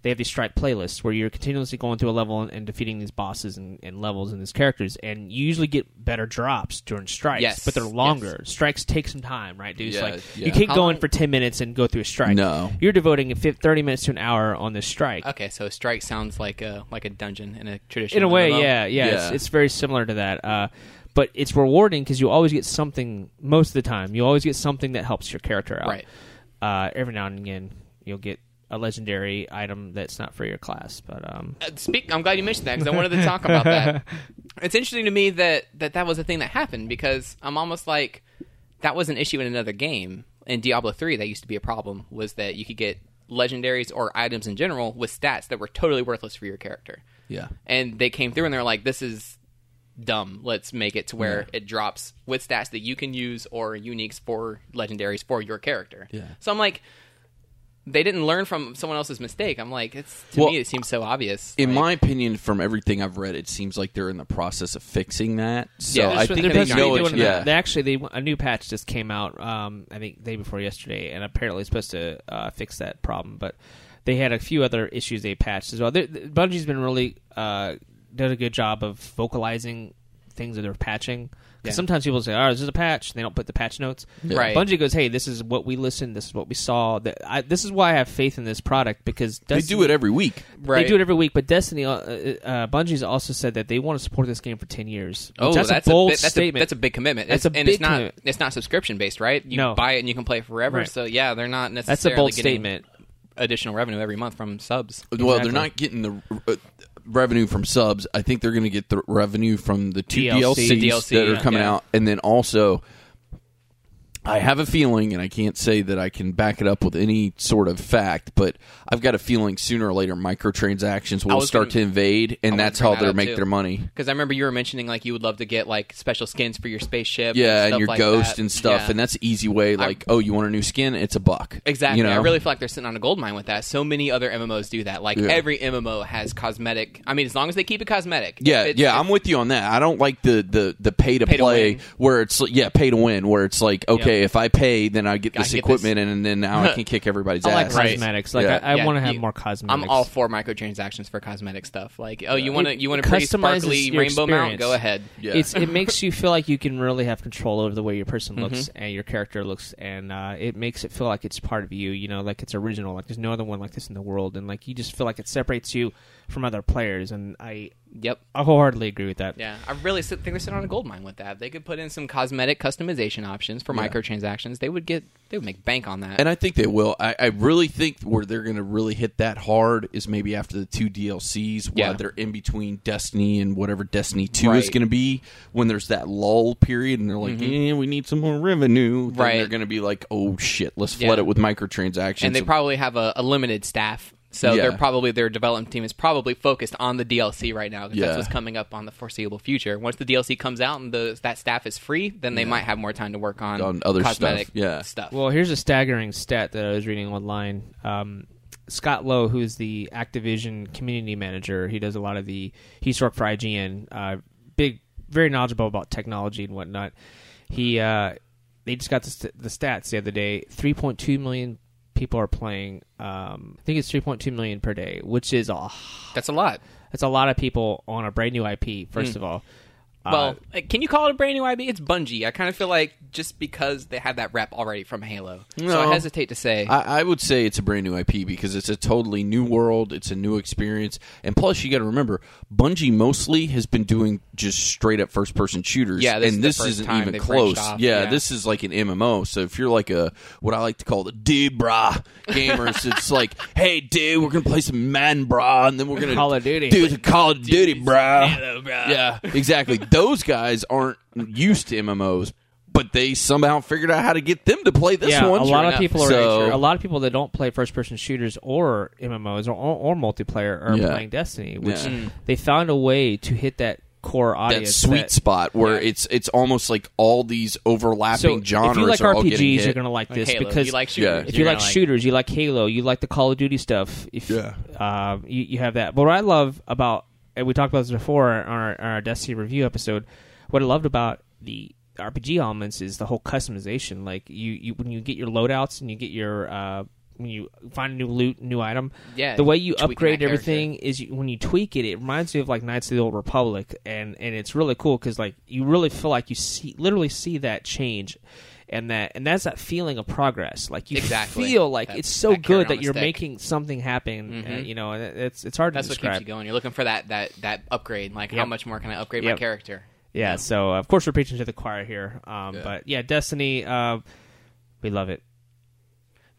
they have these strike playlists where you're continuously going through a level and, and defeating these bosses and, and levels and these characters, and you usually get better drops during strikes, Yes, but they're yes. longer. Strikes take some time, right, dude? Yeah, like yeah. you can't How go long- in for ten minutes and go through a strike. No. you're devoting a thirty minutes to an hour on this strike. okay, so a strike sounds like a like a dungeon in a traditional. in a way, MMO. yeah, yeah, It's, it's very similar to that. Uh, but it's rewarding because you always get something. Most of the time, you always get something that helps your character out. Right. Uh, every now and again, you'll get a legendary item that's not for your class. But um, Uh, speak. I'm glad you mentioned that because I wanted to talk about that. It's interesting to me that, that that was a thing that happened because I'm almost like that was an issue in another game in Diablo 3. That used to be a problem was that you could get legendaries or items in general with stats that were totally worthless for your character, Yeah. and they came through and they're like, "This is dumb. Let's make it to where it drops with stats that you can use or uniques for legendaries for your character." Yeah. So I'm like. They didn't learn from someone else's mistake. I'm like, it's to Well, me, it seems so obvious. In Like- my opinion, from everything I've read, it seems like they're in the process of fixing that. So Yeah, I think what they they're know doing yeah. They actually, they a new patch just came out. Um, I think day before yesterday, and apparently it's supposed to uh, fix that problem. But they had a few other issues they patched as well. They, they- Bungie's been really uh, done a good job of vocalizing things that they're patching. 'Cause Yeah. sometimes people say, "Oh, this is a patch." They don't put the patch notes. Right. Bungie goes, "Hey, this is what we listened. This is what we saw. That I, this is why I have faith in this product because They do it every week. Right. They do it every week, but Destiny, uh, uh, Bungie's also said that they want to support this game for ten years. Oh, that's, that's a bold bit- that's statement. A, that's a big commitment. That's It's- a and it's big not commitment. it's not subscription based, right? You No. buy it and you can play it forever. Right. So yeah, they're not necessarily That's necessarily a bold getting statement. additional revenue every month from subs. Well, Exactly. they're not getting the uh, revenue from subs. I think they're going to get the revenue from the two DLC. DLCs, DLC, that are yeah. coming Yeah. out, and then also. I have a feeling, and I can't say that I can back it up with any sort of fact, but I've got a feeling sooner or later microtransactions will start gonna- to invade, and that's how that they up, make too. their money. Because I remember you were mentioning like you would love to get like special skins for your spaceship, Yeah, and stuff your like ghost that. and stuff, Yeah. and that's easy way. Like, oh, you want a new skin? It's a buck. Exactly. You know? I really feel like they're sitting on a gold mine with that. So many other MMOs do that. Like Yeah. every MMO has cosmetic. I mean, as long as they keep it cosmetic. Yeah, yeah, I'm with you on that. I don't like the the the pay to play where it's yeah, pay to win where it's like okay, if I pay, then I get I this get equipment and then now I can kick everybody's I like ass. Cosmetics. Like Yeah. I, I Yeah, want to have you- more cosmetics. I'm all for microtransactions for cosmetic stuff. Like, oh, you want to you want a pretty customizes sparkly your rainbow mount? experience. Go ahead. Yeah. It's it makes you feel like you can really have control over the way your person Mm-hmm. looks and your character looks, and uh, it makes it feel like it's part of you. You know, like it's original. Like there's no other one like this in the world, and like you just feel like it separates you from other players. And I Yep. I wholeheartedly agree with that. Yeah, I really sit, think they're sitting on a gold mine with that. They could put in some cosmetic customization options for Yeah. microtransactions. They would get they would make bank on that. and I think they will. I, I really think where they're going to really hit that hard is maybe after the two DLCs, while Yeah. they're in between Destiny and whatever Destiny Two is going to be. When there's that lull period, and they're like, "Yeah, we need some more revenue." Then Mm-hmm. Right. They're going to be like, "Oh shit, let's flood Yeah. it with microtransactions." and they probably have a, a limited staff. So Yeah. they're probably their development team is probably focused on the DLC right now because Yeah. that's what's coming up on the foreseeable future. Once the DLC comes out and the, that staff is free, then they might have more time to work on, On other cosmetic stuff, yeah. stuff. Well, here's a staggering stat that I was reading online. Um, Scott Lowe, who's the Activision community manager, he does a lot of the. He's worked for IGN. Uh, big, very knowledgeable about technology and whatnot. He uh, they just got the, st- the stats the other day. Three point two million people are playing. Um, I think it's three point two million per day, which is a That's a lot. that's a lot of people on a brand new IP. First of all, Well, uh, can you call it a brand new IP? It's Bungie. I kind of feel like just because they have that rep already from Halo, so I hesitate to say. I, I would say it's a brand new IP because it's a totally new world. It's a new experience, and plus, you got to remember, Bungie mostly has been doing just straight up first person shooters. Yeah, this and is the this isn't even close. off, Yeah, yeah. this is like an MMO. So if you're like a what I like to call the dude brah gamers, it's like, hey, dude, we're gonna play some Madden, brah, and then we're gonna Call of Duty. do the Call of Duty, brah. Halo. Yeah, exactly. Those guys aren't used to MMOs. But they somehow figured out how to get them to play this yeah, one. a lot of enough. people are So- a lot of people that don't play first person shooters or MMOs or, or, or multiplayer are Yeah. playing Destiny, which Yeah. Mm. they found a way to hit that core that audience. sweet that- spot where Yeah. it's it's almost like all these overlapping So genres if you like are RPGs, you're gonna like Like this Halo. because you like Yeah. shooters. if you're you like shooters, you like Halo, you like the Call of Duty stuff. If Yeah. uh, you, you have that. But what I love about and we talked about this before on our, our Destiny review episode. What I loved about the RPG elements is the whole customization. Like you, you when you get your loadouts and you get your uh, when you find a new loot, new item. Yeah, the way you upgrade everything is you, when you tweak it. It reminds me of like Knights of the Old Republic, and and it's really cool because like you really feel like you see literally see that change. And that and that's that feeling of progress. Like you Exactly. feel like That- it's so that good that you're stick. making something happen. uh, Mhm. you know, and it's it's hard That's to what describe. keeps you going. You're looking for that that that upgrade. Like, how much more can I upgrade Yep. my character? Yeah, so of course we're preaching to the choir here. Um, Yeah. But yeah, Destiny, uh, we love it.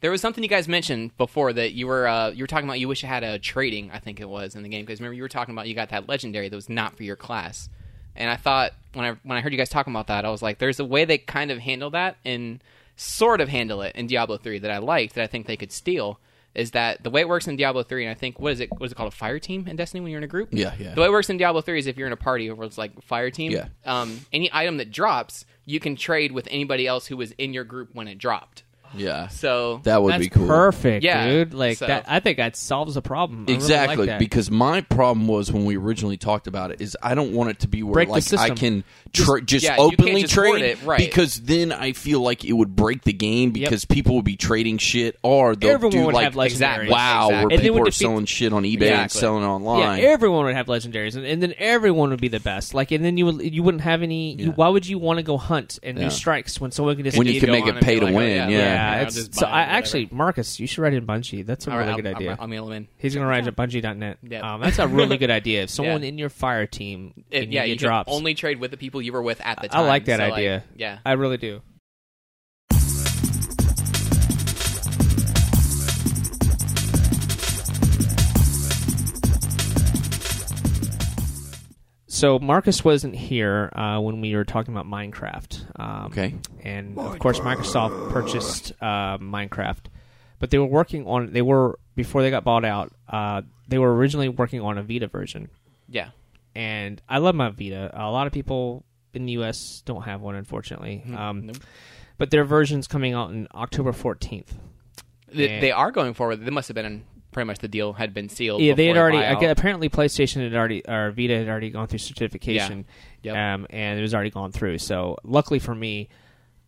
There was something you guys mentioned before that you were uh, you were talking about. You wish you had a trading. I think it was in the game because remember you were talking about you got that legendary that was not for your class. And I thought when I when I heard you guys talking about that, I was like, there's a way they kind of handle that and sort of handle it in Diablo three that I liked that I think they could steal. Is that the way it works in Diablo three? And I think what is it? What is it called? A fire team in Destiny when you're in a group? Yeah, yeah. The way it works in Diablo 3 is if you're in a party where it's like fire team, Yeah. um, any item that drops, you can trade with anybody else who was in your group when it dropped. Yeah, So that would That's be cool. perfect, Yeah, dude. Like so- that, I think that solves a problem. I really Exactly, like that. because my problem was when we originally talked about it is I don't want it to be where Break the like I system. can tra- just yeah, openly just trade it, right. because then I feel like it would break the game because people would be trading shit or they'll Everyone do would like have legendaries. Wow Exactly. where And they people would are defeat- selling shit on eBay and Exactly. selling yeah, online. everyone would have legendaries, and, and then everyone would be the best. Like, and then you would you wouldn't have any. You, why would you want to go hunt and Yeah. do strikes when someone can just when you you can make it pay to like, oh, win, yeah, yeah. Yeah, I'll it's, just so I actually, Marcus, you should write in Bungie. That's a All really good idea. I'm I'll in. He's gonna write at Bungie.net. Yep. Um, that's a really good idea. If someone in your fire team, yeah, you you can drops, only trade with the people you were with at the time. I like that So, like, idea. yeah. I really do. So Marcus wasn't here uh, when we were talking about Minecraft. Um, Okay. and of course Microsoft purchased uh, Minecraft, but they were working on. They were before they got bought out. Uh, they were originally working on a Vita version, Yeah. and I love my Vita. A lot of people in the U.S. don't have one, unfortunately. Um, Nope. But their version's coming out in October 14th. They, they are going forward. They must have been pretty much the deal had been sealed. Yeah, they had already. apparently, PlayStation had already, or Vita had already gone through certification, Yep. um, and it was already gone through. So, luckily for me,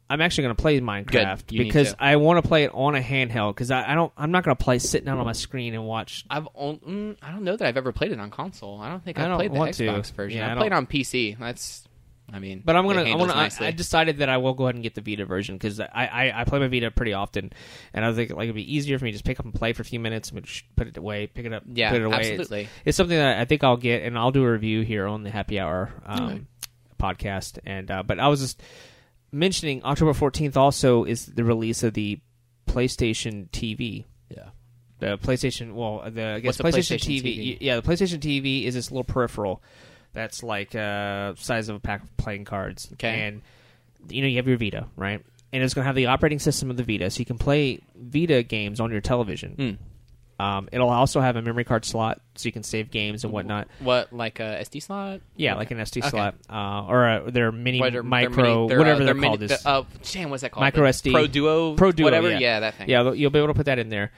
I'm actually going to play Minecraft because. I want to play it on a handheld because I, I don't. I'm not going to play sitting down on my screen and watch. I've on, mm, I don't know that I've ever played it on console. I don't think I I've don't played the want to. Xbox version. Yeah, I I played on PC. That's, I mean, But I'm gonna. I handles want to. I, I decided that I will go ahead and get the Vita version because I, I I play my Vita pretty often, and I think like it'd be easier for me to just pick up and play for a few minutes, and put it away, pick it up, Yeah, put it away. It's- absolutely. It's, something that I think I'll get, and I'll do a review here on the Happy Hour um, podcast. And uh, but I was just mentioning October 14th also is the release of the PlayStation TV. Yeah. The PlayStation, well, the I guess PlayStation, PlayStation TV, TV? Yeah, the PlayStation TV is this little peripheral that's like uh, size of a pack of playing cards. Okay. and you know you have your Vita, right? And it's going to have the operating system of the Vita, so you can play Vita games on your television. Mm. Um, it'll also have a memory card slot, so you can save games and whatnot. What like a SD slot? Yeah, like an SD Okay. slot, uh, or a, their mini are- micro, they're mini- they're, uh, whatever they're they're, mini- called. Is uh, damn, what's that called? Micro The SD. Pro Duo, Pro Duo, whatever. yeah. Yeah, that thing. yeah, you'll be able to put that in there.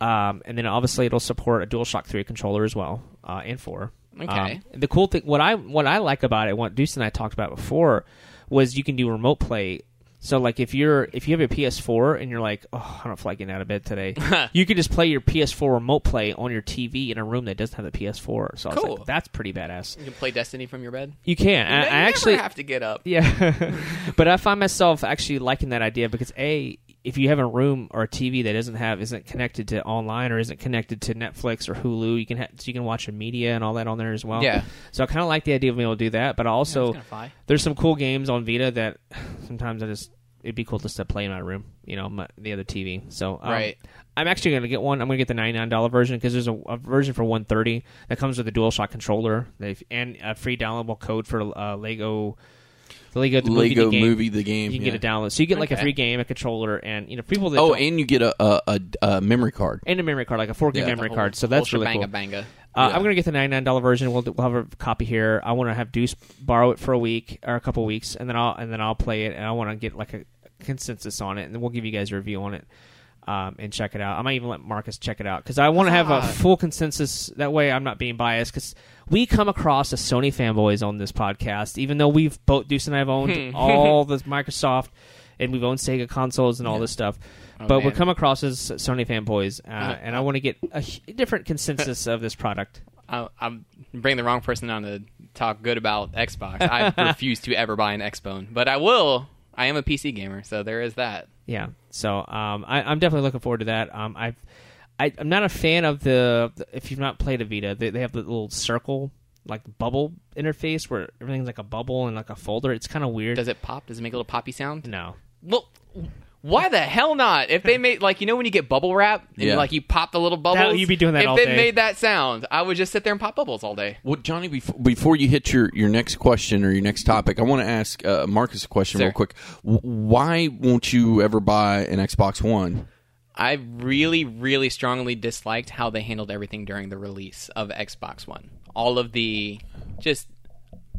Um, and then obviously it'll support a DualShock 3 controller as well, uh, and 4. Okay. Um, the cool thing, what I what I like about it, what Deuce and I talked about before, was you can do remote play. So like if you're if you have a PS4 and you're like, oh, I don't feel like getting out of bed today, you can just play your PS4 remote play on your TV in a room that doesn't have the PS4. So I was Cool. like, that's pretty badass. You can play Destiny from your bed. You can. I, You I never actually have to get up. yeah, but I find myself actually liking that idea because a if you have a room or a TV that doesn't have isn't connected to online or isn't connected to Netflix or Hulu, you can ha- so you can watch a media and all that on there as well. Yeah. So I kind of like the idea of being able to do that, but also kinda there's some cool games on Vita that sometimes I just it'd be cool just to play in my room, you know, my, the other TV. So um, Right. I'm actually going to get one. I'm going to get the $99 version because there's a, a version for 130 that comes with a DualShock controller and a free downloadable code for uh, Lego. The Lego, the movie, the game. movie, the game. You can yeah. get a download, so you get like a free game, a controller, and you know people that Oh, don't- and you get a, a, a, a memory card. and a memory card, like a 4 gig Yeah. memory Whole- card. So that's really cool. banga. Uh, Yeah. I'm gonna get the $99 version. We'll, we'll have a copy here. I want to have Deuce borrow it for a week or a couple weeks, and then I'll and then I'll play it. And I want to get like a consensus on it, and then we'll give you guys a review on it um, and check it out. I might even let Marcus check it out because I want to have a Ah. full consensus. That way, I'm not being biased because we come across as Sony fanboys on this podcast, even though we've both Deuce and I have owned all the Microsoft and we've owned Sega consoles and all this stuff. Oh, but we come across as Sony fanboys, uh, and I want to get a different consensus of this product. I, I'm bringing the wrong person on to talk good about Xbox. I refuse to ever buy an Xbone, but I will. I am a PC gamer, so there is that. Yeah. So um, I, I'm definitely looking forward to that. Um, I've, I, I'm not a fan of the, the if you've not played a Vita, they, they have the little circle like bubble interface where everything's like a bubble and like a folder. It's kind of weird. Does it pop? Does it make a little poppy sound? no. Well, why the hell not? If they made like you know when you get bubble wrap and Yeah. like you pop the little bubbles, you'd be doing that If all it day. made that sound, I would just sit there and pop bubbles all day. Well, Johnny, before, before you hit your, your next question or your next topic, I want to ask uh, Marcus a question Sir. real quick. W- why won't you ever buy an Xbox One? I really, really strongly disliked how they handled everything during the release of Xbox One. All of the just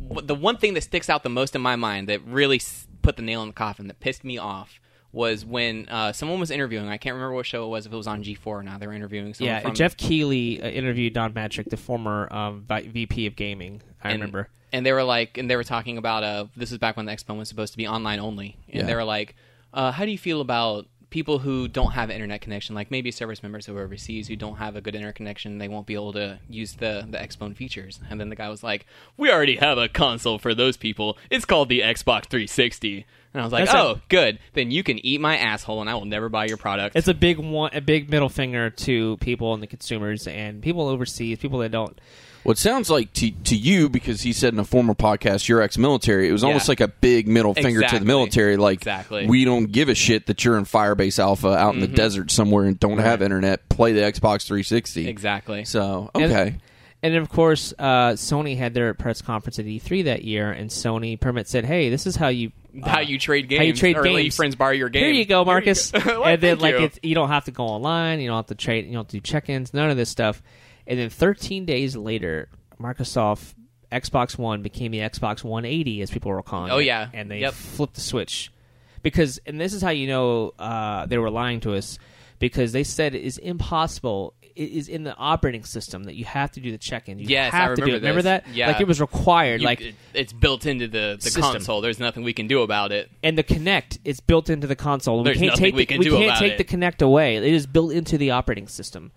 w- the one thing that sticks out the most in my mind that really s- put the nail in the coffin that pissed me off was when uh, someone was interviewing. I can't remember what show it was. If it was on G4 or not, they were interviewing someone Yeah, from Geoff Keighley uh, interviewed Don Mattrick, the former um, VP of gaming. I and, remember. And they were like, and they were talking about uh, this is back when the Xbox was supposed to be online only, and Yeah. they were like, uh, how do you feel about people who don't have internet connection, like maybe service members who are overseas who don't have a good internet connection, they won't be able to use the the Xbone features. And then the guy was like, we already have a console for those people. It's called the Xbox 360. And I was like, That's a- oh, good. Then you can eat my asshole, and I will never buy your product. It's a big one, a big middle finger to people and the consumers and people overseas, people that don't. Well, it sounds like to to you because he said in a former podcast you're ex-military. It was almost Yeah. like a big middle finger to the military. Like Exactly. we don't give a shit that you're in Firebase Alpha out in the desert somewhere and don't have internet. Play the Xbox 360. exactly. So okay, And then, of course, uh, Sony had their press conference at E3 that year, and Sony permit said, "Hey, this is how you uh, how you trade games. how you trade or let your games. friends borrow your game. Here you go, Marcus. You go. and then like you. it's, you don't have to go online. You don't have to trade. You don't have to do check-ins. None of this stuff. And then 13 days later, Microsoft Xbox One became the Xbox 180, as people were calling Oh, it. yeah. and they Yep. flipped the switch because, and this is how you know uh, they were lying to us because they said it is impossible. It is in the operating system that you have to do the check-in. You Yes, I have to do remember it. Remember this. that? Yeah. like it was required. You- like it's built into the, the console. There's nothing we can do about it. and the Kinect is built into the console. There's we can't nothing take we the, can we do can't about take it. the Kinect away. It is built into the operating system.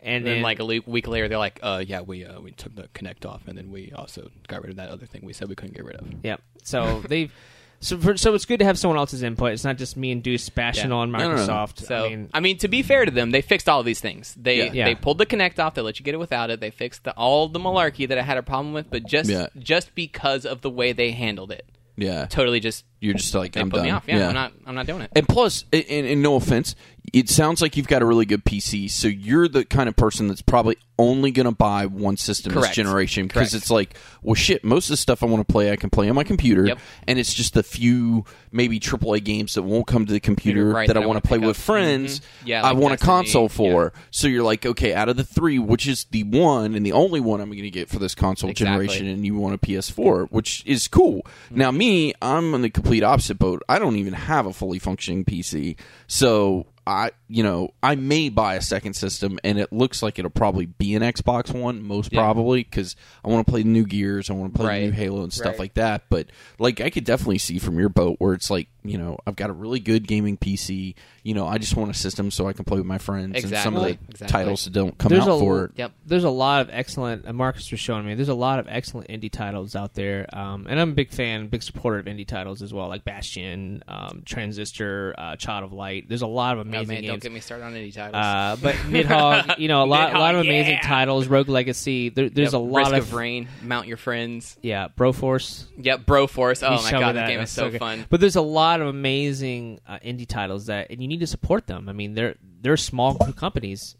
And, And then, then like a le- week later, they're like, "Uh, yeah, we uh, we took the Kinect off, and then we also got rid of that other thing we said we couldn't get rid of." yeah. So they've so for, so it's good to have someone else's input. It's not just me and Deuce bashing Yeah. on no, no. Microsoft. So I mean, to be fair to them, they fixed all of these things. They Yeah. Yeah. they pulled the Kinect off. They let you get it without it. They fixed the, all the malarkey that I had a problem with, but just Yeah. just because of the way they handled it, yeah, totally just you're just like they I'm put done. me off. Yeah, I'm not I'm not doing it. And plus, and, and no offense, it sounds like you've got a really good PC. So you're the kind of person that's probably only going to buy one system Correct. this generation because it's like, well, shit. Most of the stuff I want to play, I can play on my computer, Yep. and it's just the few maybe AAA games that won't come to the computer Right, that, that I I want wanna play with up. friends. Mhm. Yeah, I like want a console for. So you're like, okay, out of the three, which is the one and the only one I'm going to get for this console Exactly. generation, and you want a PS4, which is cool. Now, me, I'm in the complete opposite boat. I don't even have a fully functioning PC, so I you know I may buy a second system, and it looks like it'll probably be an Xbox One, most Yeah. probably, because I want to play the new Gears, I want to play Right. the new Halo and stuff Right. like that. But like I could definitely see from your boat where it's like you know I've got a really good gaming PC. You know I just want a system so I can play with my friends and some of the Exactly. Exactly. titles that don't come There's out a- for it. Yep. there's a lot of excellent. And Marcus was showing me. There's a lot of excellent indie titles out there, um, and I'm a big fan, big supporter of indie titles as well, like Bastion, um, Transistor, uh, Child of Light. There's a lot of Oh, amazing man, don't get me started on any titles. Uh, but Nidhogg, you know, a lot, a lot of amazing yeah. titles. Rogue Legacy. There, there's Yep, a lot Risk of, of Rain, Mount Your Friends. yeah, Broforce. Yep, Broforce. Oh my god, that. the game is so fun. But there's a lot of amazing uh, indie titles that, and you need to support them. I mean, they're they're small companies,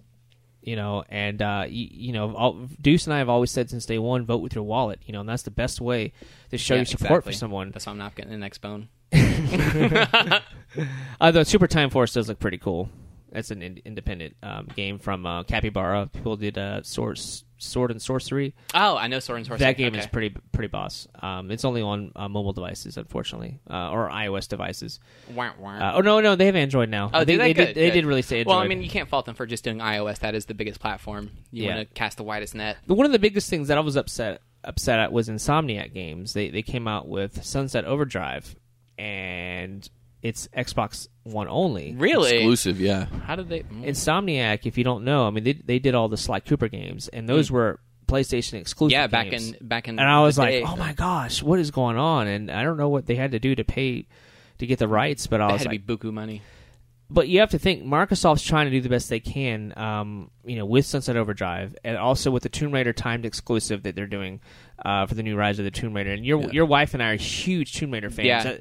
you know, and uh, you, you know, all, Deuce and I have always said since day one, vote with your wallet, you know, and that's the best way to show Yeah, your support exactly. for someone. That's why I'm not getting an Xbone. Although Super Time Force does look pretty cool. That's an in- independent um, game from uh, Capybara. People did uh, Sword, Sword and Sworcery. Oh, I know Sword and Sworcery. That game okay. is pretty pretty boss. Um, it's only on uh, mobile devices, unfortunately, uh, or iOS devices. Wah, wah. Uh, oh no, no, they have Android now. Oh, they? they Good, did. They good. did really say Android. Well, I mean, you can't fault them for just doing iOS. That is the biggest platform. You Yeah. want to cast the widest net. But one of the biggest things that I was upset upset at was Insomniac Games. They they came out with Sunset Overdrive, and it's Xbox One only. Really? Exclusive, yeah. How did they? mm. Insomniac, if you don't know, I mean, they they did all the Sly Cooper games, and those were PlayStation exclusive. Yeah, back games. in back in. And I was the like, day, oh my gosh, what is going on? And I don't know what they had to do to pay to get the rights, but I was had like, be buku money. but you have to think Microsoft's trying to do the best they can, um, you know, with Sunset Overdrive and also with the Tomb Raider timed exclusive that they're doing uh, for the new Rise of the Tomb Raider. And your Yeah. your wife and I are huge Tomb Raider fans. Yeah. Uh,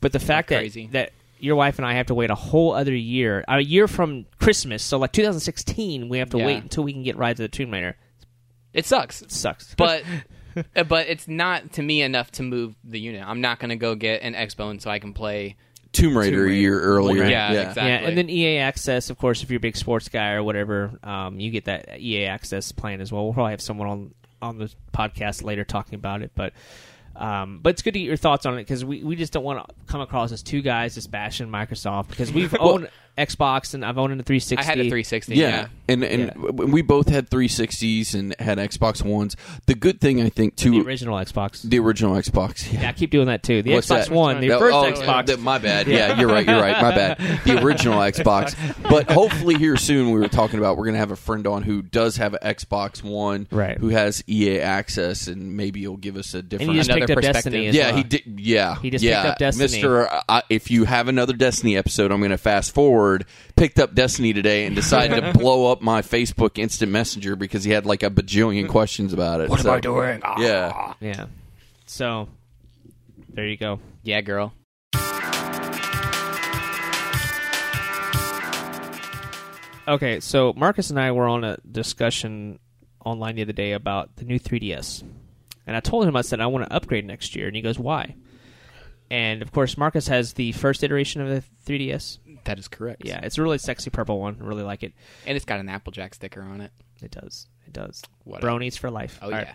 but the fact that that your wife and I have to wait a whole other year, a year from Christmas, so like 2016, we have to Yeah. wait until we can get Rise of the Tomb Raider. It sucks, It sucks. but uh, but it's not to me enough to move the unit. I'm not going to go get an Xbone so I can play. Tomb Raider, a Raider. year earlier. Yeah, exactly. Yeah, and then EA Access, of course, if you're a big sports guy or whatever, um, you get that EA Access plan as well. We'll probably have someone on on the podcast later talking about it, but um, but it's good to get your thoughts on it because we, we just don't want to come across as two guys just bashing Microsoft because we've Well- owned Xbox and I've owned a 360. I had a 360. Yeah, Yeah. and and Yeah. we both had 360s and had Xbox Ones. The good thing I think too, the original Xbox. the original Xbox. yeah, I keep doing that too. The What's Xbox that? One, the Oh, first oh, Xbox. th- my bad. Yeah, you're right. You're right. My bad. The original Xbox. But hopefully here soon we were talking about we're gonna have a friend on who does have an Xbox One, Right. Who has EA access, and maybe he'll give us a different. and he just Another picked up perspective. Destiny as yeah, well. he did. Yeah, He just yeah. picked up Destiny. Mister. Uh, if you have another Destiny episode, I'm going to fast forward. Picked up Destiny today and decided to blow up my Facebook Instant Messenger because he had like a bajillion questions about it. What am I doing? Ah. Yeah, Yeah. So there you go. Yeah, girl. Okay, so Marcus and I were on a discussion online the other day about the new 3DS. And I told him, I said, I want to upgrade next year. And he goes, why? And of course, Marcus has the first iteration of the 3DS. That is correct. Yeah, it's a really sexy purple one. I really like it. and it's got an Applejack sticker on it. It does. It does. What Bronies for life. Oh All yeah. right.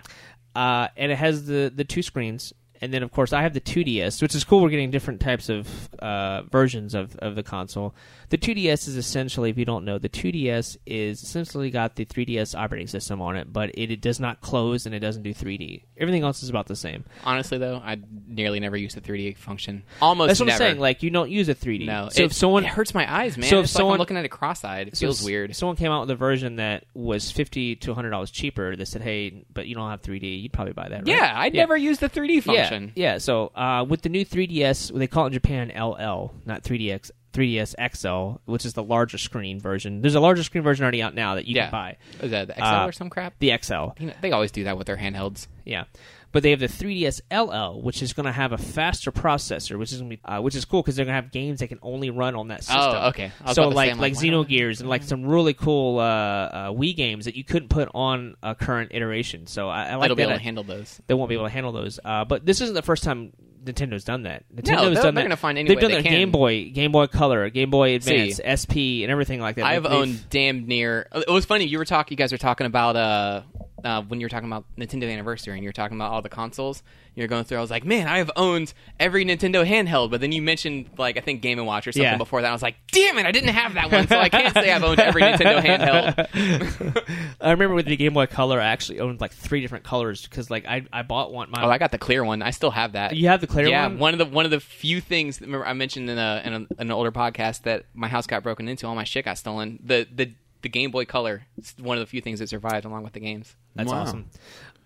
Uh, and it has the, the two screens. And then, of course, I have the 2DS, which is cool. We're getting different types of uh, versions of, of the console. The 2DS is essentially, if you don't know, the 2DS is essentially got the 3DS operating system on it, but it, it does not close and it doesn't do 3D. Everything else is about the same. Honestly, though, I nearly never use the 3D function. Almost That's what never. I'm saying. Like, you don't use a 3D. no. So it, if someone it hurts my eyes, man. So if it's like someone- I'm looking at it cross-eyed. It so feels if weird. someone came out with a version that was 50 to $100 cheaper that said, hey, but you don't have 3D, you'd probably buy that, right? yeah, I'd never use the 3D function. Yeah, yeah. So uh, with the new 3DS, they call it in Japan LL, not 3DX, 3DS XL, which is the larger screen version. There's a larger screen version already out now that you Yeah. can buy. Is that the XL Uh, or some crap? The XL, You know, they always do that with their handhelds. yeah. But they have the 3DS LL, which is going to have a faster processor, which is gonna be, uh, which is cool because they're going to have games that can only run on that system. Oh, okay. So about to say, like like like? Xenogears and like some really cool uh, uh, Wii games that you couldn't put on a current iteration. So I, I like It'll be that. able to handle those. they won't be able to handle those. Uh, but this isn't the first time Nintendo's done that. Nintendo's they're- done they're that. gonna find any They've done they. Game Boy, Game Boy Color, Game Boy Advance, See. SP, and everything like that. I have They've- owned damn near. It was funny. You were talking. You guys were talking about uh, uh, when you were talking about Nintendo Anniversary and you were talking about all the consoles. You're going through. I was like, man, I have owned every Nintendo handheld. But then you mentioned like I think Game and Watch or something Yeah. before that. I was like, damn it, I didn't have that one, so I can't say I've owned every Nintendo handheld. I remember with the Game Boy Color, I actually owned like three different colors because like I I bought one. My Oh, I got the clear one. I still have that. you have the clear yeah, one. Yeah, one of the one of the few things. Remember, I mentioned in a in a, an older podcast that my house got broken into. All my shit got stolen. The the the Game Boy Color is one of the few things that survived along with the games. That's Wow. awesome.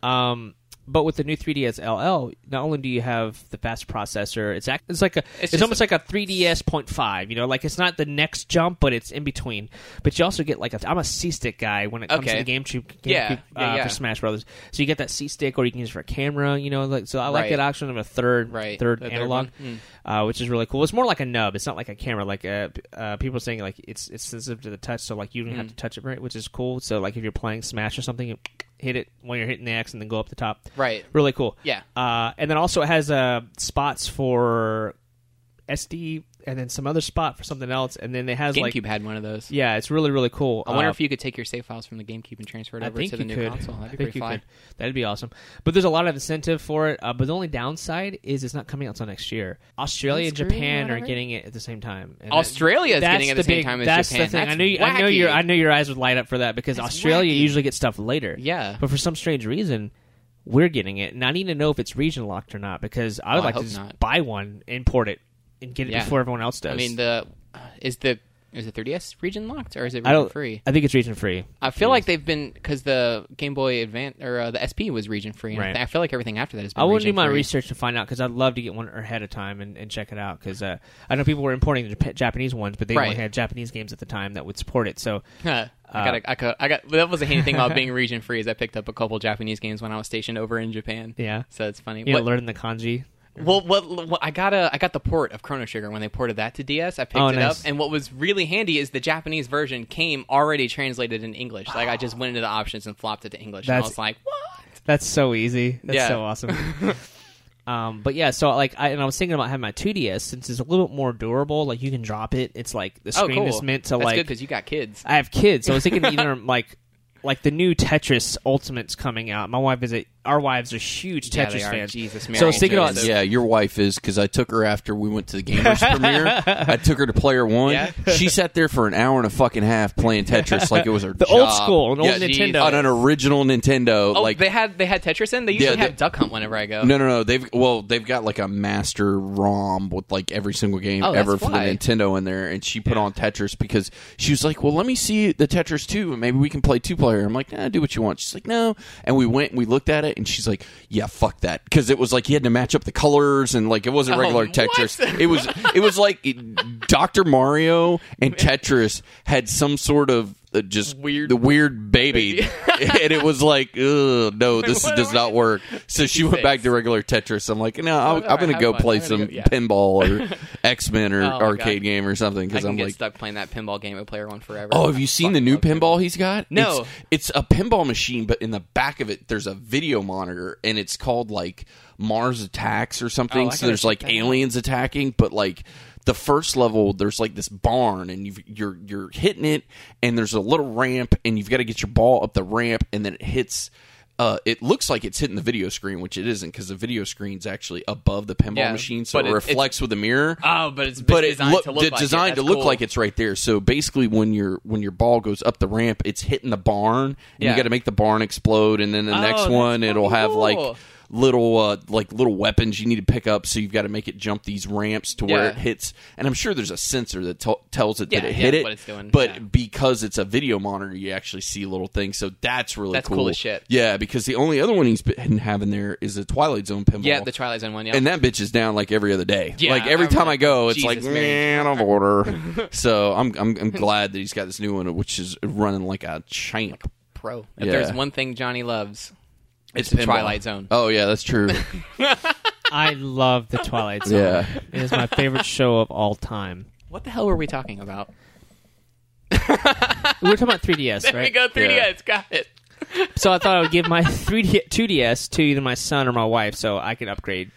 Um, but with the new 3DS LL, not only do you have the fast processor, it's act, it's like a it's, just almost like a 3DS point 0.5. You know, like it's not the next jump, but it's in between. But you also get like a I'm a C stick guy when it comes Okay. to the GameCube, GameCube Yeah, yeah, uh, yeah. for Smash Brothers. So you get that C stick, or you can use it for a camera. You know, like so I like Right. that option of a third Right. third The third analog. one. Uh, which is really cool. It's more like a nub. It's not like a camera. Like uh, uh, people are saying, like it's it's sensitive to the touch, so like you don't have Mm. to touch it right, which is cool. So like if you're playing Smash or something, you hit it when you're hitting the X and then go up the top. Right. Really cool. Yeah. Uh, and then also it has uh, spots for SD and then some other spot for something else. And then it has like GameCube like had one of those. yeah, it's really really cool. I wonder Uh, if you could take your save files from the GameCube and transfer it I over to the new could. console. I That'd be think pretty you fly. could. That'd be awesome. But there's a lot of incentive for it. Uh, but the only downside is it's not coming out until next year. Australia and That's screwy, Japan are getting it at the same time. And Australia is getting it at the same big- time as that's Japan. The thing. That's I know. You, I know your. I know your eyes would light up for that because That's Australia wacky. usually gets stuff later. Yeah. But for some strange reason, we're getting it, and I need to know if it's region locked or not because I would Oh, I like to just not. buy one, import it, and get it Yeah. before everyone else does. I mean, the uh, is the is the 3DS region locked or is it I region don't. free? I think it's region free. I feel like they've been because the Game Boy Advance or uh, the SP was region free. and I Right. thi- I feel like everything after that has been. I will do region my free. research to find out because I'd love to get one ahead of time and, and check it out because uh, I know people were importing the Jap- Japanese ones, but they only had Japanese games at the time that would support it. So Huh. I Uh, got. a- I got. I got. That was a handy thing about being region free. Is I picked up a couple Japanese games when I was stationed over in Japan. yeah, So it's funny. you know, What- learn the kanji. Well, what, what I got a I got the port of Chrono Trigger when they ported that to DS. I picked Oh, it nice. up, and what was really handy is the Japanese version came already translated in English. Like I just went into the options and flopped it to English, and I That's- was like, "What?" That's so easy. That's Yeah. so awesome. um, but yeah, so like, I, and I was thinking about having my 2DS since it's a little bit more durable. Like you can drop it. It's like the Oh, screen cool. is meant to That's like. because you got kids. I have kids, so I was thinking either like. Like the new Tetris Ultimate's coming out. My wife is a. Our wives are huge Yeah, Tetris they are. fans. Jesus, so I was Mary thinking and about Yeah, your wife is because I took her after we went to the Gamers premiere. I took her to Player One. Yeah? She sat there for an hour and a fucking half playing Tetris like it was her the job. old school, an old Yeah, Nintendo. on an original Nintendo. Oh, like they had they had Tetris in. They usually Yeah, have they- Duck Hunt whenever I go. no, no, no. They've well, they've got like a master ROM with like every single game Oh, ever for the. Nintendo in there, and she put on Tetris because she was like, "Well, let me see the Tetris too, and maybe we can play two player." I'm like, "Nah, do what you want." She's like, "No," and we went, and we looked at it, and she's like, "Yeah, fuck that," because it was like you had to match up the colors, and like it wasn't Oh, regular what? Tetris. It was it was like Doctor Mario and Tetris had some sort of. Just Weird- the weird baby, and it was like, ugh, no, this What does not work. So she went back to regular Tetris. I'm like, no, I'm, I'm right, gonna go fun. play gonna some go- yeah. pinball or X Men or Oh, arcade God. game or something because I'm get like, stuck playing that pinball game at Player One forever. oh, have you seen the new pinball he's got? No. it's, it's a pinball machine, but in the back of it, there's a video monitor, and it's called like Mars Attacks or something. Oh, so there's like check that out. aliens attacking, but like. The first level, there's like this barn, and you've, you're you're hitting it, and there's a little ramp, and you've got to get your ball up the ramp, and then it hits uh, it looks like it's hitting the video screen, which it isn't because the video screen's actually above the pinball Yeah, machine, so it, it- reflects with the mirror. Oh, but it's but it designed look, to look it's like designed it. to look cool. like it's right there. So basically, when your when your ball goes up the ramp, it's hitting the barn, and Yeah. you got to make the barn explode. And then the Oh, next one, it'll fucking have like cool. Little uh, like little weapons you need to pick up. So you've got to make it jump these ramps to where Yeah. it hits. And I'm sure there's a sensor that t- tells it Yeah, that it yeah, hit it. what it's doing, But yeah. because it's a video monitor, you actually see little things. So that's really That's cool. as shit. Yeah, because the only other one he's been having there is the Twilight Zone pinball. Yeah, the Twilight Zone one. Yeah, and that bitch is down like every other day. Yeah, like every I'm time I like, go, it's Jesus, like Mary. man of order. so I'm, I'm I'm glad that he's got this new one, which is running like a champ. pro. If Yeah. there's one thing Johnny loves, it's, It's the pinball. Twilight Zone. Oh yeah, that's true. I love the Twilight Zone. Yeah. It is my favorite show of all time. What the hell were we talking about? We were talking about 3DS, There right? we go, 3DS. Got it. So I thought I would give my 3D, 2DS to either my son or my wife, so I can upgrade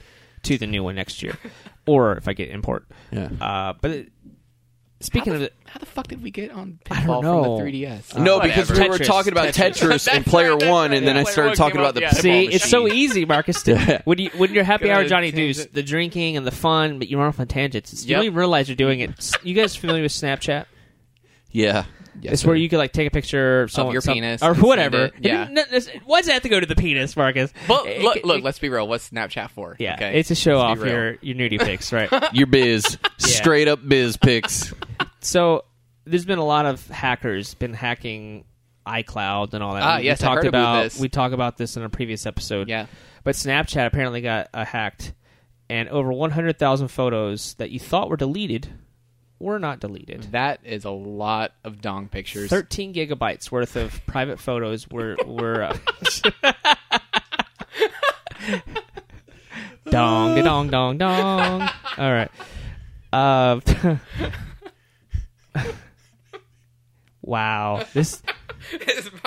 to the new one next year, or if I get import. yeah. Uh, but it, speaking how of it, how the fuck did we get on I don't pinball know. from the 3DS? Uh, no, whatever. because we were Tetris. talking about Tetris. Tetris, and Player right, One, right. and then Yeah, I started talking about the yeah. pinball See, it's so easy, Marcus. when you when you're happy hour Johnny change Deuce, it. the drinking and the fun, but you're off on tangents. You Yep. don't even realize you're doing it. You guys familiar with Snapchat? Yeah, Yes, it's sir. where you could like take a picture of, someone, your some- penis or whatever. it, yeah. It didn't- no, Why does it have to go to the penis, Marcus? But It- look, it- look. it- Let's be real. What's Snapchat for? yeah, okay? it's to show Let's off your your nudie pics, right? your biz, straight up biz pics. So there's been a lot of hackers been hacking iCloud and all that. Ah, we, yes, we I talked heard about about this. we talked about this in a previous episode. Yeah. But Snapchat apparently got uh, hacked, and over 100,000 photos that you thought were deleted were not deleted. That is a lot of dong pictures. 13 gigabytes worth of private photos were were. Uh, dong, dong, dong, dong. All right. Uh, wow. This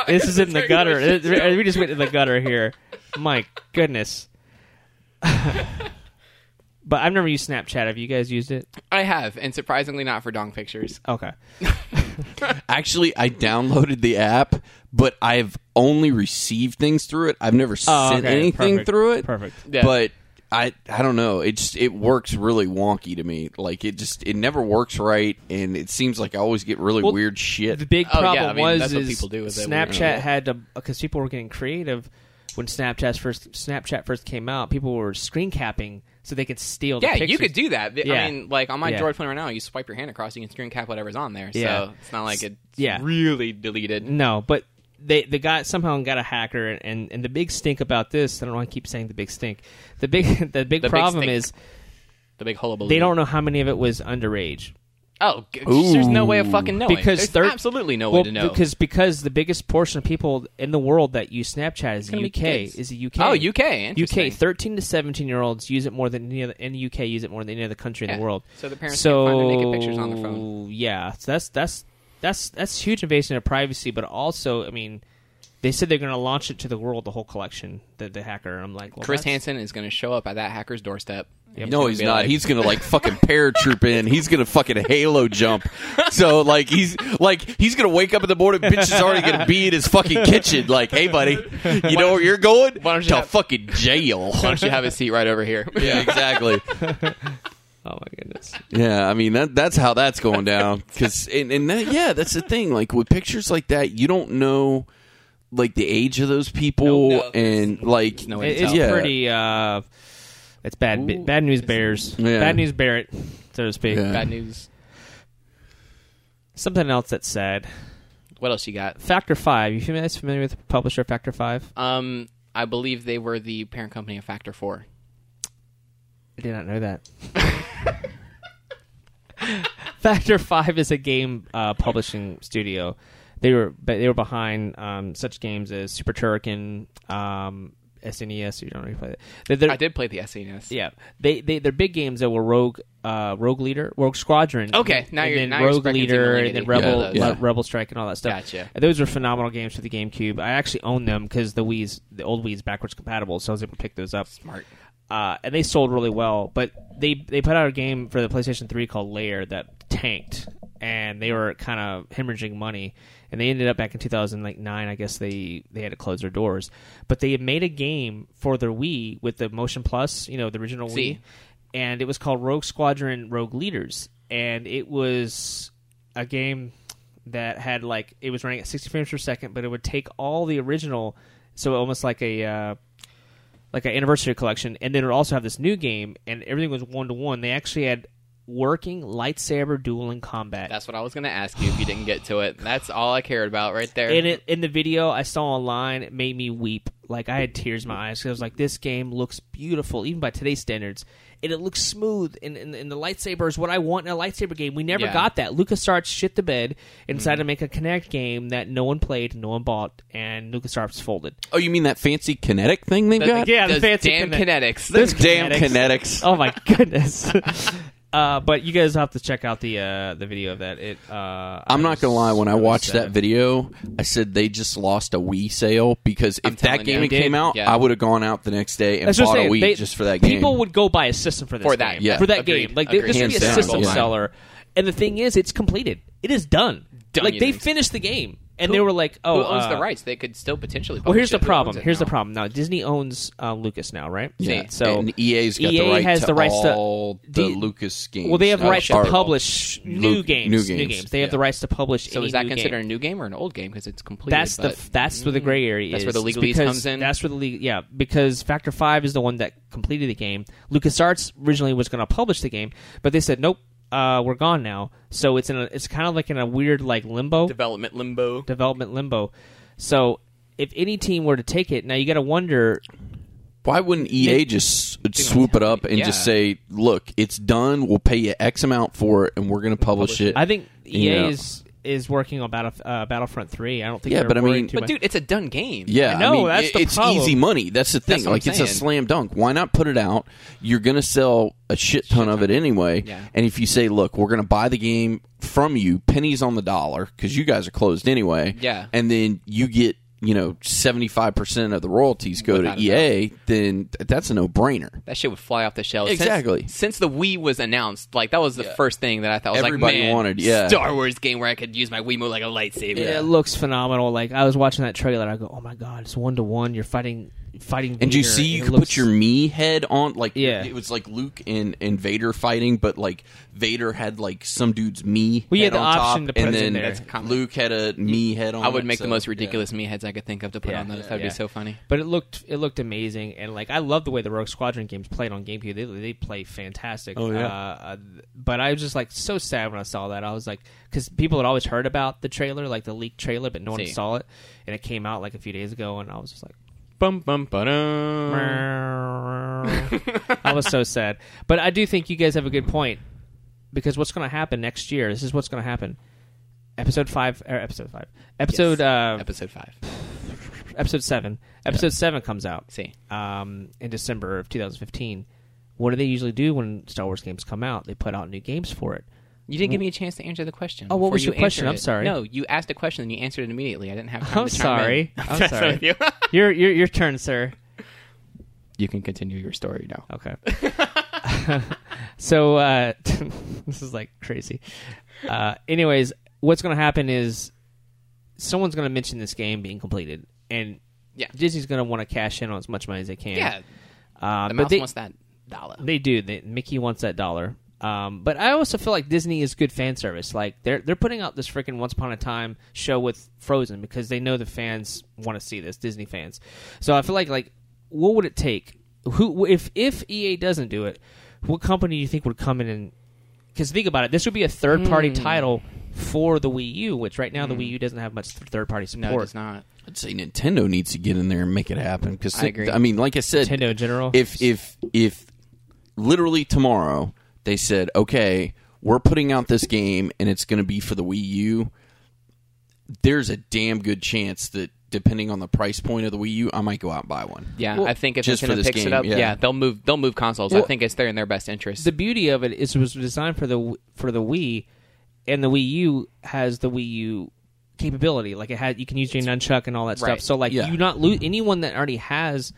this is in the gutter. It- We just went in the gutter here. My goodness. but I've never used Snapchat. Have you guys used it? I have, and surprisingly not for dong pictures. Okay. Actually, I downloaded the app, but I've only received things through it. I've never Oh, sent okay. anything Perfect. through it. Perfect. Yeah. But I I don't know. It just it works really wonky to me. Like it just it never works right, and it seems like I always get really Well, weird shit. The big Oh, yeah, problem I mean, was that's what is people do with. Snapchat We- had to because people were getting creative when Snapchat first Snapchat first came out. People were screen capping so they could steal. Yeah, the you could do that. Yeah. I mean, like on my Yeah. Droid phone right now, you swipe your hand across, you can screen cap whatever's on there. Yeah. So it's not like it's Yeah. really deleted. No, but they the guy somehow got a hacker, and and the big stink about this. I don't know. why I keep saying the big stink. The big the big big problem stink. is The big hullabaloo. they don't know how many of it was underage. Oh, g- there's no way of fucking knowing. Because there's thir- absolutely no well, way to know. because because the biggest portion of people in the world that use Snapchat is the UK. Is the UK? oh, UK. UK, thirteen to seventeen year olds use it more than any other. In the UK, use it more than any other country in the world. So the parents so can't find their naked pictures on their phone. Yeah, so that's that's that's that's huge invasion of privacy. But also, I mean, they said they're going to launch it to the world, the whole collection. The the hacker. I'm like, well, Chris that's- Hansen is going to show up at that hacker's doorstep. no, he's not. like- he's gonna like fucking paratroop in. He's gonna fucking halo jump. So like he's like he's gonna wake up in the morning. Bitch is already gonna be in his fucking kitchen. Like, hey buddy, you know where you're going? Why don't you to have- fucking jail? Why don't you have a seat right over here? yeah, exactly. Oh my goodness. Yeah, I mean that that's how that's going down. Because and, and that, yeah, that's the thing. Like with pictures like that, you don't know like the age of those people No, no, and like no It- it's. Yeah. pretty. uh It's bad. Ooh. bad news bears. Yeah. Bad news Barrett, so to speak. Yeah. Bad news. Something else that's sad. What else you got? Factor Five. You guys familiar with the publisher Factor Five? Um, I believe they were the parent company of Factor Four. I did not know that. Factor Five is a game uh, publishing studio. They were they were behind um, such games as Super Turrican, um, SNES. You don't really play that. They're, they're- I did play the SNES. Yeah, they, they their big games that were Rogue, uh, Rogue Leader, Rogue Squadron. Okay, now and you're- then now you're Rogue Leader, and then. Rebel, Yeah, yeah. Le- Rebel Strike, and all that stuff. Gotcha. And those were phenomenal games for the GameCube. I actually own them because the Wii's, the old Wii's backwards compatible, so I was able to pick those up. Smart. Uh, and they sold really well. But they they put out a game for the PlayStation 3 called Lair that tanked, and they were kind of hemorrhaging money. And they ended up back in 2009. I guess they they had to close their doors. But they had made a game for their Wii with the Motion Plus, you know, the original See. Wii, and it was called Rogue Squadron Rogue Leaders, and it was a game that had like it was running at 60 frames per second, but it would take all the original, so almost like a uh, like an anniversary collection, and then it would also have this new game, and everything was one to one. They actually had working lightsaber dueling combat. That's what I was going to ask you if you didn't get to it. That's all I cared about right there. in it in the video I saw online, it made me weep. Like I had tears in my eyes I was like, "This game looks beautiful, even by today's standards, and it looks smooth." And, and, and the lightsaber is what I want in a lightsaber game. We never Yeah. got that. LucasArts shit the bed and decided mm-hmm. to make a Kinect game that no one played, no one bought, and LucasArts folded. Oh, you mean that fancy kinetic thing they've The- got? Yeah, the fancy damn Kinect. kinetics. Those damn kinetics. kinetics. Oh my goodness. Uh, but you guys have to check out the uh, the video of that. It. Uh, I'm not gonna lie. When I was watched sad. that video, I said they just lost a Wii sale because I'm if that telling game you. came did. out, Yeah. I would have gone out the next day and That's bought I'm a. Wii They- just for that game. People would go buy a system for this For that, game. yeah. for that Agreed. game. Like there- Agreed. this would be a Hands down. system Yeah. seller. And the thing is, it's completed. It is done. Done, like they think? finished the game, and Who- they were like, "Oh, Who owns uh, the rights? They could still potentially. Well, here's the it. Who problem. owns it Here's the problem. Now Disney owns uh, Lucas now, right? Yeah. So and EA's got EA the right has to the rights to- all the D- Lucas games. well, they have now. rights to publish new Lu- games. New games. They have yeah. the rights to publish. So any is that new considered game. a new game or an old game? Because it's completed. That's the but- f- that's where the gray area That's is. where the It's legalese comes in? That's where the legal yeah because Factor Five is the one that completed the game. LucasArts originally was going to publish the game, but they said nope, uh, we're gone now. So it's in a it's kind of like in a weird like limbo development limbo. development limbo. So if any team were to take it, now you got to wonder. Why wouldn't EA just swoop it up and just say, "Look, it's done. We'll pay you X amount for it, and we're going to publish, Publish it." it. I think EA Yeah. is is working on Battle, uh, Battlefront Three. I don't think. Yeah, they're but I mean- But much. dude, it's a done game. Yeah, I mean, that's it- the it's problem. easy money. That's the thing. That's like it's a slam dunk. Why not put it out? You're going to sell a shit ton of it anyway. Yeah. And if you say, "Look, we're going to buy the game from you, pennies on the dollar, because you guys are closed anyway," Yeah. and then you get you know seventy five percent of the royalties go Without to EA, then that's a no brainer. That shit would fly off the shelves. Since- Exactly. Since, the Wii was announced, like that was the Yeah. first thing that I thought was Everybody like, man, wanted, yeah. Star Wars game where I could use my Wiimote like a lightsaber. It looks phenomenal. Like I was watching that trailer, I go, "Oh my god, it's one to one. You're fighting, fighting." And you see, you it could looks- put your me head on, like Yeah. it was like Luke and, and Vader fighting, but like Vader had like some dude's me. Well, you head had the on top, option to put and it in then there. That's common. Luke had a me head on. I would it, make the so, most yeah. ridiculous me heads I could think of to put Yeah. on those. Yeah. That'd Yeah. be so funny. But it looked it looked amazing, and like I love the way the Rogue Squadron games played on GameCube. They they play fantastic. Oh, yeah. Uh, uh, but I was just like so sad when I saw that. I was like, because people had always heard about the trailer, like the leaked trailer, but no one See. saw it, and it came out like a few days ago, and I was just like. Bum bum. I was so sad. But I do think you guys have a good point because what's going to happen next year? This is what's going to happen. Episode five, or episode five, episode uh, Episode five. episode seven, episode seven comes out See, um, in December of 2015. What do they usually do when Star Wars games come out? They put out new games for it. You didn't give me a chance to answer the question. Oh, what before was you your question? I'm it. sorry. No, you asked a question and you answered it immediately. I didn't have time I'm to chime sorry. in. I'm sorry. with you. Your your your turn, sir. you can continue your story now. Okay. so uh, this is like crazy. Uh, anyways, what's going to happen is someone's going to mention this game being completed, and Yeah. Disney's going to want to cash in on as much money as they can. Yeah, uh, the but mouse they wants that dollar. they do. They, Mickey wants that dollar. Um, but I also feel like Disney is good fan service. Like they're they're putting out this freaking Once Upon a Time show with Frozen because they know the fans want to see this Disney fans. So I feel like like what would it take? Who if if EA doesn't do it, what company do you think would come in and? Because think about it, this would be a third party Hmm. title for the Wii U, which right now the Wii U doesn't have much third party support. no, it's not. I'd say Nintendo needs to get in there and make it happen because I agree. I mean, like I said, Nintendo in general. if if if literally tomorrow they said, okay, we're putting out this game and it's going to be for the Wii U, there's a damn good chance that depending on the price point of the Wii U, I might go out and buy one. Yeah, Well, I think if just for Nintendo this picks game, it up, yeah. yeah. they'll move. They'll move consoles. Well, I think it's there in their best interest. the beauty of it is it was designed for the for the Wii, and the Wii U has the Wii U capability. Like it had, you can use your nunchuck and all that stuff. So like Yeah. you not lose anyone that already has.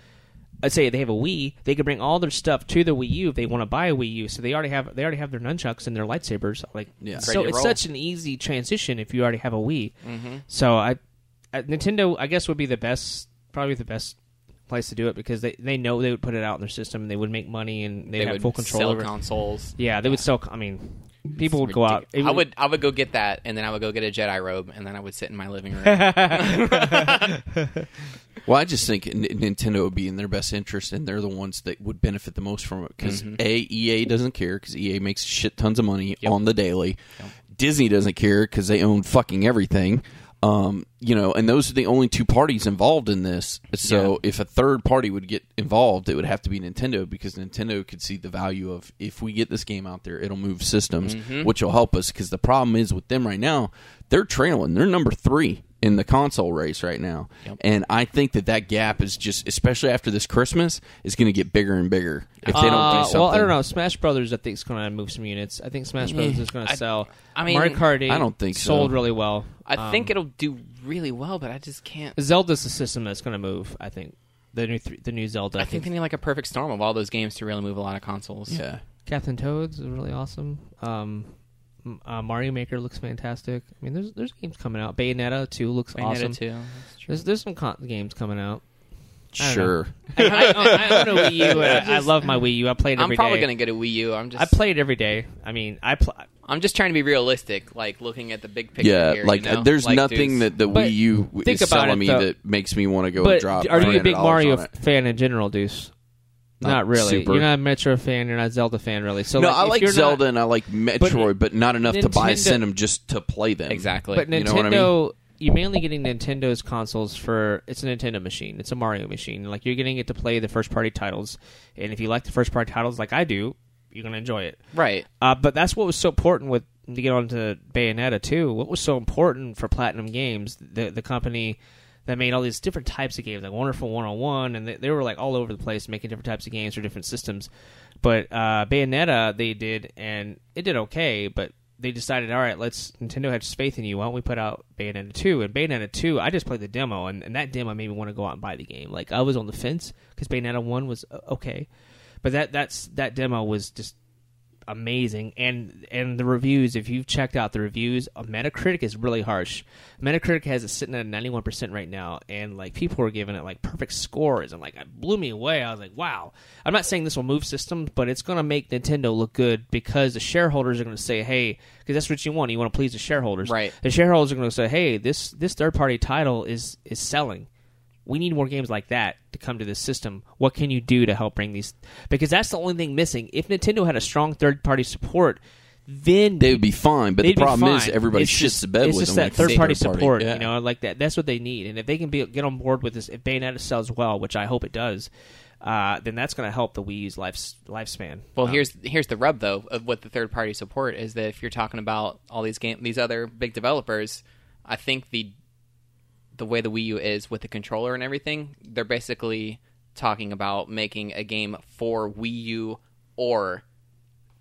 Let's say they have a Wii, they could bring all their stuff to the Wii U if they want to buy a Wii U. So they already have they already have their nunchucks and their lightsabers. Like Yeah. so Ready it's roll. such an easy transition if you already have a Wii. Mm-hmm. So I, I Nintendo I guess would be the best probably the best place to do it because they they know they would put it out in their system and they would make money and they'd they have would full control sell over. it. consoles. Yeah, they would sell. I mean, people would go out. It I would. I would go get that, and then I would go get a Jedi robe, and then I would sit in my living room. Well, I just think N- Nintendo would be in their best interest, and they're the ones that would benefit the most from it. Because Mm-hmm. a EA doesn't care because EA makes shit tons of money Yep. on the daily. Disney doesn't care because they own fucking everything. Um, you know, and those are the only two parties involved in this. So Yeah. if a third party would get involved, it would have to be Nintendo because Nintendo could see the value of if we get this game out there, it'll move systems, Mm-hmm. which will help us. Because the problem is with them right now, they're trailing. They're number three in the console race right now, Yep. and I think that that gap is just, especially after this Christmas, is going to get bigger and bigger if they don't Uh, do something. Well, I don't know. Smash Brothers, I think, is going to move some units. I think Smash Brothers is going to I- sell. I mean, Mario Kart 8 I don't think so. sold really well. I Um, think it'll do really well, but I just can't. Zelda's the system that's going to move. I think the new th- the new Zelda. I think they need like a perfect storm of all those games to really move a lot of consoles. Yeah, Captain Toads is really awesome. Um, M- Uh, Mario Maker looks fantastic. I mean, there's there's games coming out. Bayonetta 2 looks Bayonetta awesome. too. That's. There's there's some con- games coming out. I Sure. I, I, I own a Wii U. and I, I love my Wii U. I play it I'm probably day. gonna get a Wii U. I'm just I play it every day. I mean, I pl- I'm just trying to be realistic, like looking at the big picture. Yeah, here, like you know? there's Like, nothing dudes- that the But Wii U think is about selling it, me though. that makes me want to go But and drop. are you a big Mario fan in general, Deuce? Not Not, really. super. You're not a Metro fan. You're not a Zelda fan, really. So no, like, I like Zelda Not, and I like Metroid, but, not enough to buy Nintendo- them just to play them. exactly. but You Nintendo, know what I mean? you're mainly getting Nintendo's consoles for it's a Nintendo machine. It's a Mario machine. Like you're getting it to play the first party titles, and if you like the first party titles, like I do, you're gonna enjoy it. right. Uh, but that's what was so important with to get on to Bayonetta too. What was so important for Platinum Games, the the company that made all these different types of games, like Wonderful 101, and they, they were like all over the place making different types of games for different systems. But uh, Bayonetta they did, and it did okay, but they decided, all right, let's Nintendo has faith in you. Why don't we put out Bayonetta 2? And Bayonetta 2, I just played the demo, and, and that demo made me want to go out and buy the game. Like I was on the fence because Bayonetta 1 was uh, okay, but that that's that demo was just amazing. And and the reviews if you've checked out the reviews uh, metacritic is really harsh. Metacritic has it sitting at 91% right now and like people are giving it like perfect scores and like it blew me away. I was like wow. I'm not saying this will move systems but it's going to make nintendo look good because the shareholders are going to say hey because that's what you want. You want to please the shareholders. Right. the shareholders are going to say hey this this third party title is is selling we need more games like that to come to this system. What can you do to help bring these? Because that's the only thing missing. If Nintendo had a strong third party support, then They would be fine, but the problem is everybody It's shits just- the bed it's with just them. that when it third party third support, Yeah. you know, like that. That's what they need. And if they can be, get on board with this, if Bayonetta sells well, which I hope it does, uh, then that's going to help the Wii U's life, lifespan. Well, Um, here's here's the rub though of what the third party support is that if you're talking about all these game these other big developers, I think the the way the Wii U is with the controller and everything, they're basically talking about making a game for Wii U or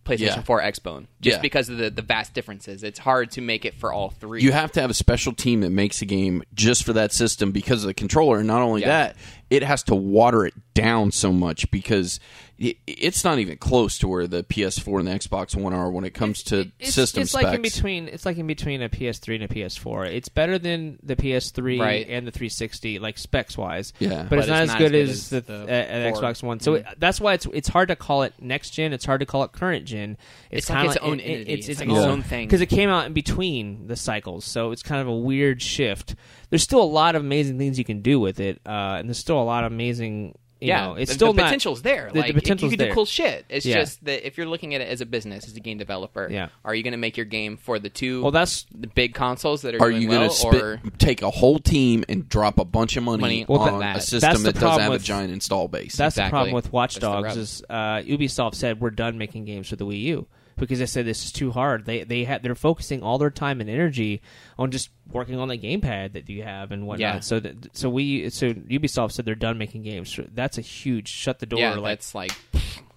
PlayStation Yeah. 4 Xbone. Just Yeah. because of the, the vast differences. It's hard to make it for all three. You have to have a special team that makes a game just for that system because of the controller. And not only Yeah. that, it has to water it down so much because it, it's not even close to where the PS4 and the Xbox One are when it comes to it's, system it's specs. like in between. It's like in between a PS3 and a PS4. It's better than the PS3 Right. and the 360, like specs wise. Yeah. but, But it's not as good as, the, the uh. Xbox One. So it, that's why it's it's hard to call it next gen. It's hard to call it current gen. It's like kinda its own it- entity. It's, It's its like its own own thing. because it came out in between the cycles. So it's kind of a weird shift. There's still a lot of amazing things you can do with it, uh, and there's still a lot of amazing. You yeah, know, it's the, still the not- potential's there. the- the like, potential's you can there. do cool shit. It's Yeah. just that if you're looking at it as a business, as a game developer, Yeah. are you going to make your game for the two Well, that's the big consoles that are, are doing you going to spit, take a whole team and drop a bunch of money, Money Well, on that- a system that doesn't have with- a giant install base? That's the problem with Watch Dogs is uh, Ubisoft said we're done making games for the Wii U because they said this is too hard. They they ha- they're focusing all their time and energy on just working on the gamepad that you have and whatnot. Yeah. So that, so we so Ubisoft said they're done making games. That's a huge shut the door. yeah, like that's like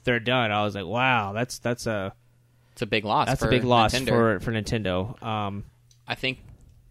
they're done. I was like, wow, that's that's a it's a big loss. that's a big loss Nintendo. for for Nintendo. Um, I think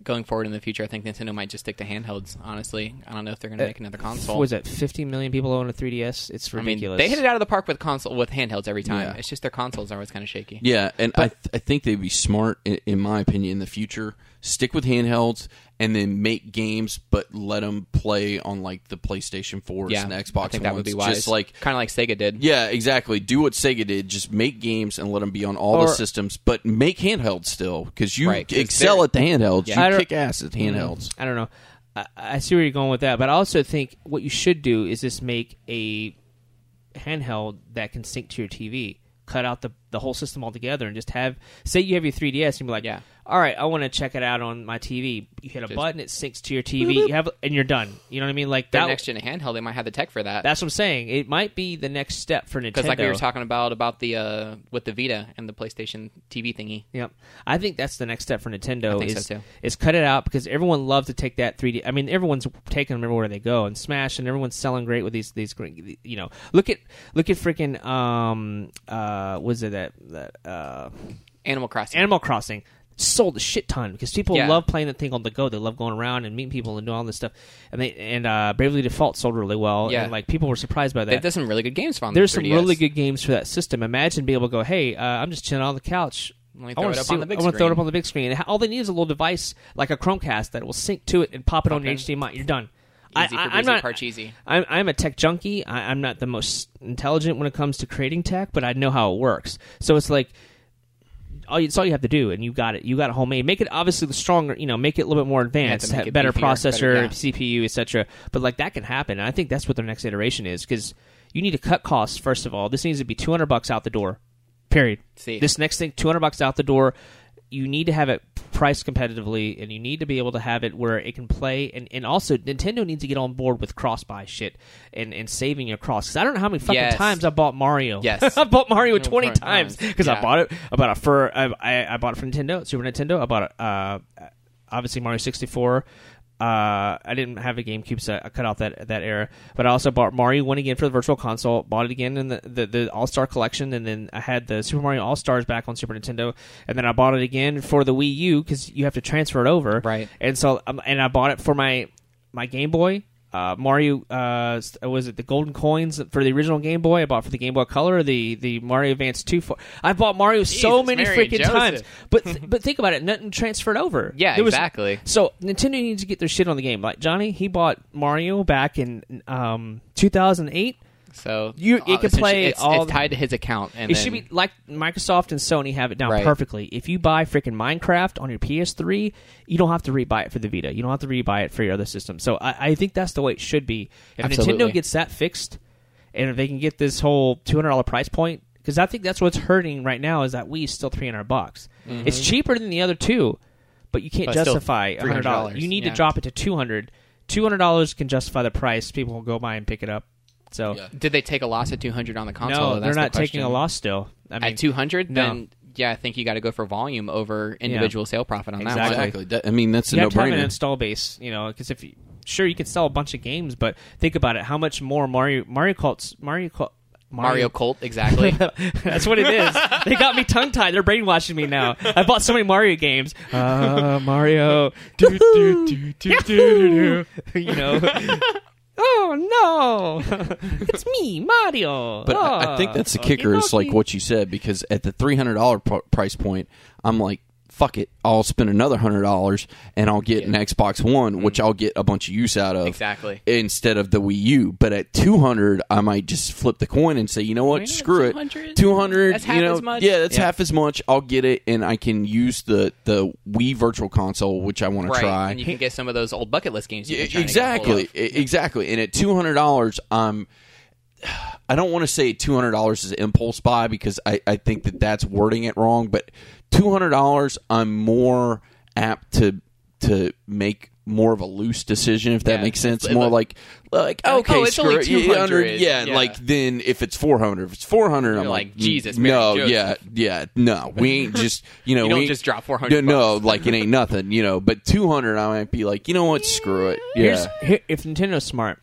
going forward in the future, I think Nintendo might just stick to handhelds. Honestly, I don't know if they're going to Uh, make another console. was it 50 million people own a 3DS? It's I mean, ridiculous. they hit it out of the park with console with handhelds every time. Yeah. It's just their consoles are always kind of shaky. Yeah, and I, th- I think they'd be smart, in, in my opinion, in the future. Stick with handhelds and then make games, but let them play on like the PlayStation 4s yeah, and Xbox I think that would be wise. Just like kind of like Sega did. yeah, exactly. Do what Sega did. Just make games and let them be on all Or- the systems, but make handhelds still because you Right, 'cause excel at the handhelds. Yeah. I You don't- kick ass at mm-hmm. handhelds. I don't know. I, I see where you're going with that, but I also think what you should do is just make a handheld that can sync to your TV. Cut out the the whole system altogether and just have say you have your 3DS and be like, Yeah. All right, I want to check it out on my TV. You hit a Just- button, it syncs to your TV. You have and you're done. You know what I mean? Like Their that. next gen handheld, they might have the tech for that. that's what I'm saying. It might be the next step for Nintendo. Because like we were talking about about the uh, with the Vita and the PlayStation TV thingy. Yep, I think that's the next step for Nintendo. I think is so, too. is cut it out because everyone loves to take that 3D. I mean, everyone's taking them everywhere they go and Smash, and everyone's selling great with these these. great- You know, look at look at freaking um uh was it that that uh Animal Crossing. Animal Crossing sold a shit ton because people Yeah. love playing that thing on the go. They love going around and meeting people and doing all this stuff. And they and uh Bravely Default sold really well. Yeah. and like people were surprised by that. They've done some really good games on There's the some really good games for that system. Imagine being able to go, hey, uh, I'm just chilling on the couch. I want to see, on the big I want to throw it up on the big screen. And All they need is a little device like a Chromecast that will sync to it and pop it on your HDMI. You're done. Easy I, for I'm not. Parcheesi. I'm, I'm a tech junkie. I, I'm not the most intelligent when it comes to creating tech, but I know how it works. So it's like all you, it's all you have to do, and you got it. You got it homemade. Make it obviously the stronger. You know, make it a little bit more advanced, better beefier, processor, better- yeah. CPU, etc. But like that can happen. And I think that's what their next iteration is because you need to cut costs first of all. This needs to be 200 bucks out the door. Period. See. This next thing, 200 bucks out the door. You need to have it priced competitively, and you need to be able to have it where it can play. And, and also, Nintendo needs to get on board with cross buy shit and, and saving your cross. Because I don't know how many fucking Yes. times I bought Mario. Yes. I bought Mario No, 20 times because I bought it. I bought it for I, I, I bought it for Nintendo, Super Nintendo. I bought it. Uh, obviously Mario 64. Uh, I didn't have a GameCube, so I cut out that that era. But I also bought Mario One again for the Virtual Console. Bought it again in the the, the All Star Collection, and then I had the Super Mario All Stars back on Super Nintendo, and then I bought it again for the Wii U because you have to transfer it over. Right. And so, um, and I bought it for my my Game Boy. Uh, Mario uh, was it the golden coins for the original Game Boy? I bought for the Game Boy Color, the the Mario Advance two. For I bought Mario so many Mary freaking times, but but think about it, nothing transferred over. Yeah, There was- exactly. so Nintendo needs to get their shit on the game. Like Johnny, he bought Mario back in um, 2008. So You- it uh, can play It's, all it's the- tied to his account, and it should be like Microsoft and Sony have it down Right. perfectly. If you buy freaking Minecraft on your PS3, you don't have to rebuy it for the Vita. You don't have to rebuy it for your other system. So I, I think that's the way it should be. If Absolutely. Nintendo gets that fixed, and if they can get this whole two hundred dollar price point, because I think that's what's hurting right now is that is still three hundred bucks. It's cheaper than the other two, but you can't Mm-hmm. But still justify hundred dollars. $300, You need yeah. to drop it to two hundred. Two hundred dollars can justify the price. People will go by and pick it up. So Yeah. Did they take a loss at 200 on the console? no, That's they're the not taking a loss still. I mean, at 200. no. Then yeah, I think you got to go for volume over individual sale profit on Exactly. that one. Exactly. That- I mean, that's a you have to have an install base, you know, because if you, sure you can sell a bunch of games, but think about it, how much more Mario Mario Cults Mario Cult Mario Colt, exactly. That's what it is. they got me tongue tied. They're brainwashing me now. I bought so many Mario games. Uh, Mario. Do, do, do, do, do, do, do. You know. Oh no! it's me, Mario. But I, I think Oh, that's the kicker is like what you said because at the three hundred dollar pr- price point, I'm like, fuck it, I'll spend another hundred dollars and I'll get an Xbox One, which mm-hmm. I'll get a bunch of use out of Exactly. instead of the Wii U. But at two hundred, I might just flip the coin and say, you know what, Wait, screw it, 200? two hundred, you know, as much? yeah, that's Yeah. half as much. I'll get it and I can use the the Wii Virtual Console, which I want to try. And you can get some of those old bucket list games. You've Yeah, been trying to get exactly, of. exactly. And at two hundred dollars, I'm. I don't want to say two hundred dollars is impulse buy because I, I think that that's wording it wrong. But two hundred dollars, I'm more apt to to make more of a loose decision if that Yeah. makes sense. It's- more like like Like, okay, oh, it's only 200, yeah, yeah. like then if it's four hundred, if it's four hundred, I'm like, like, Jesus, Mary no, Joseph. yeah, yeah, no, we ain't just you know You don't we just drop 400 No, like it ain't nothing, you know. But two hundred, I might be like, you know what, screw it. Yeah. Here's, here, if Nintendo's smart,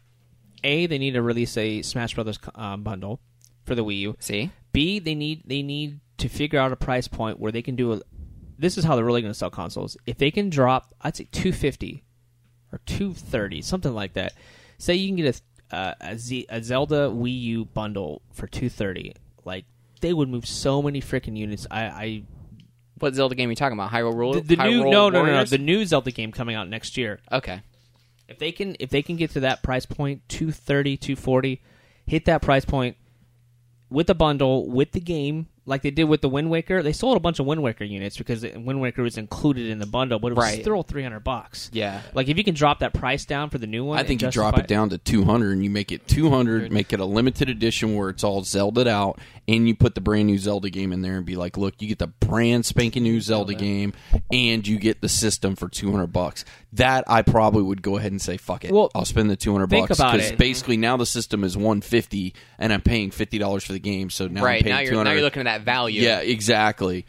a they need to release a Smash Brothers um, bundle for the Wii U. See, B they need they need to figure out a price point where they can do a. This is how they're really going to sell consoles. If they can drop, I'd say two fifty or two thirty, something like that. Say you can get a uh, a, Z, a Zelda Wii U bundle for two thirty. Like they would move so many freaking units. I, I what Zelda game are you talking about? Hyrule Rule. the, the new Hyrule no no no no the new Zelda game coming out next year. Okay. If they can if they can get to that price point 230 240 hit that price point with the bundle with the game like they did with the Wind Waker they sold a bunch of Wind Waker units because the Wind Waker was included in the bundle but it was Right. still 300 bucks Yeah. like if you can drop that price down for the new one I think you drop it down to 200 and you make it 200, make it a limited edition where it's all Zelda'd out, and you put the brand new Zelda game in there and be like, look, you get the brand spanking new Zelda game, and you get the system for 200 bucks. That I probably would go ahead and say, fuck it. Well, I'll spend the 200 think bucks it. basically now the system is 150 and I'm paying $50 for the game, so now I'm right paying now you're 200. now you're looking at that value. yeah, exactly.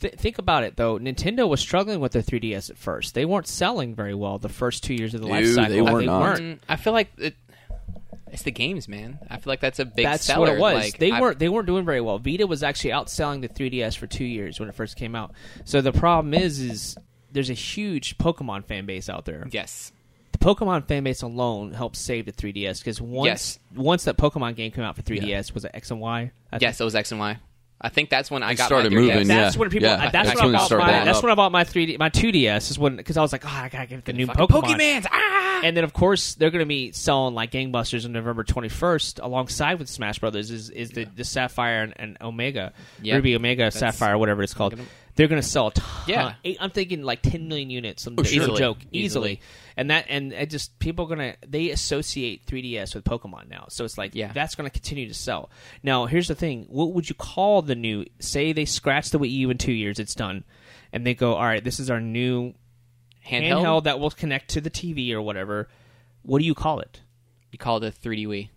Th- think about it though Nintendo was struggling with their 3DS at first they weren't selling very well the first two years of the life Dude, cycle they were they not. weren't Mm, I feel like it, it's the games, man. I feel like that's a big That's seller. what it was. Like, they I- weren't they weren't doing very well. Vita was actually outselling the 3DS for two years when it first came out. So the problem is, is there's a huge Pokemon fan base out there. Yes. The Pokemon fan base alone helped save the 3DS because once Yes. once that Pokemon game came out for 3DS was it X and Y? I Yes, it was X and Y. I think that's when I It got started my 3DS. moving, That's yeah, when people. yeah. That's, That's when when I it bought started my. blowing That's up. when I bought my 3D, my 2DS. Is when because I was like, oh, I gotta get the new Pokemon. Pokemans. Ah! And then of course they're gonna be selling like gangbusters on November 21st, alongside with Smash Brothers. Is is the, the Sapphire and, and Omega, Yeah. Ruby Omega Sapphire, whatever it's called. Looking They're gonna sell a ton. Yeah. eight, I'm thinking like 10 million units. Some Oh, It's a sure. joke, easily. Easily. And that and it just people are gonna they associate 3DS with Pokemon now, so it's like Yeah. that's gonna continue to sell. Now here's the thing: what would you call the new? Say they scratch the Wii U in two years, it's done, and they go, all right, this is our new handheld. handheld that will connect to the TV or whatever. What do you call it? You call it a 3D Wii.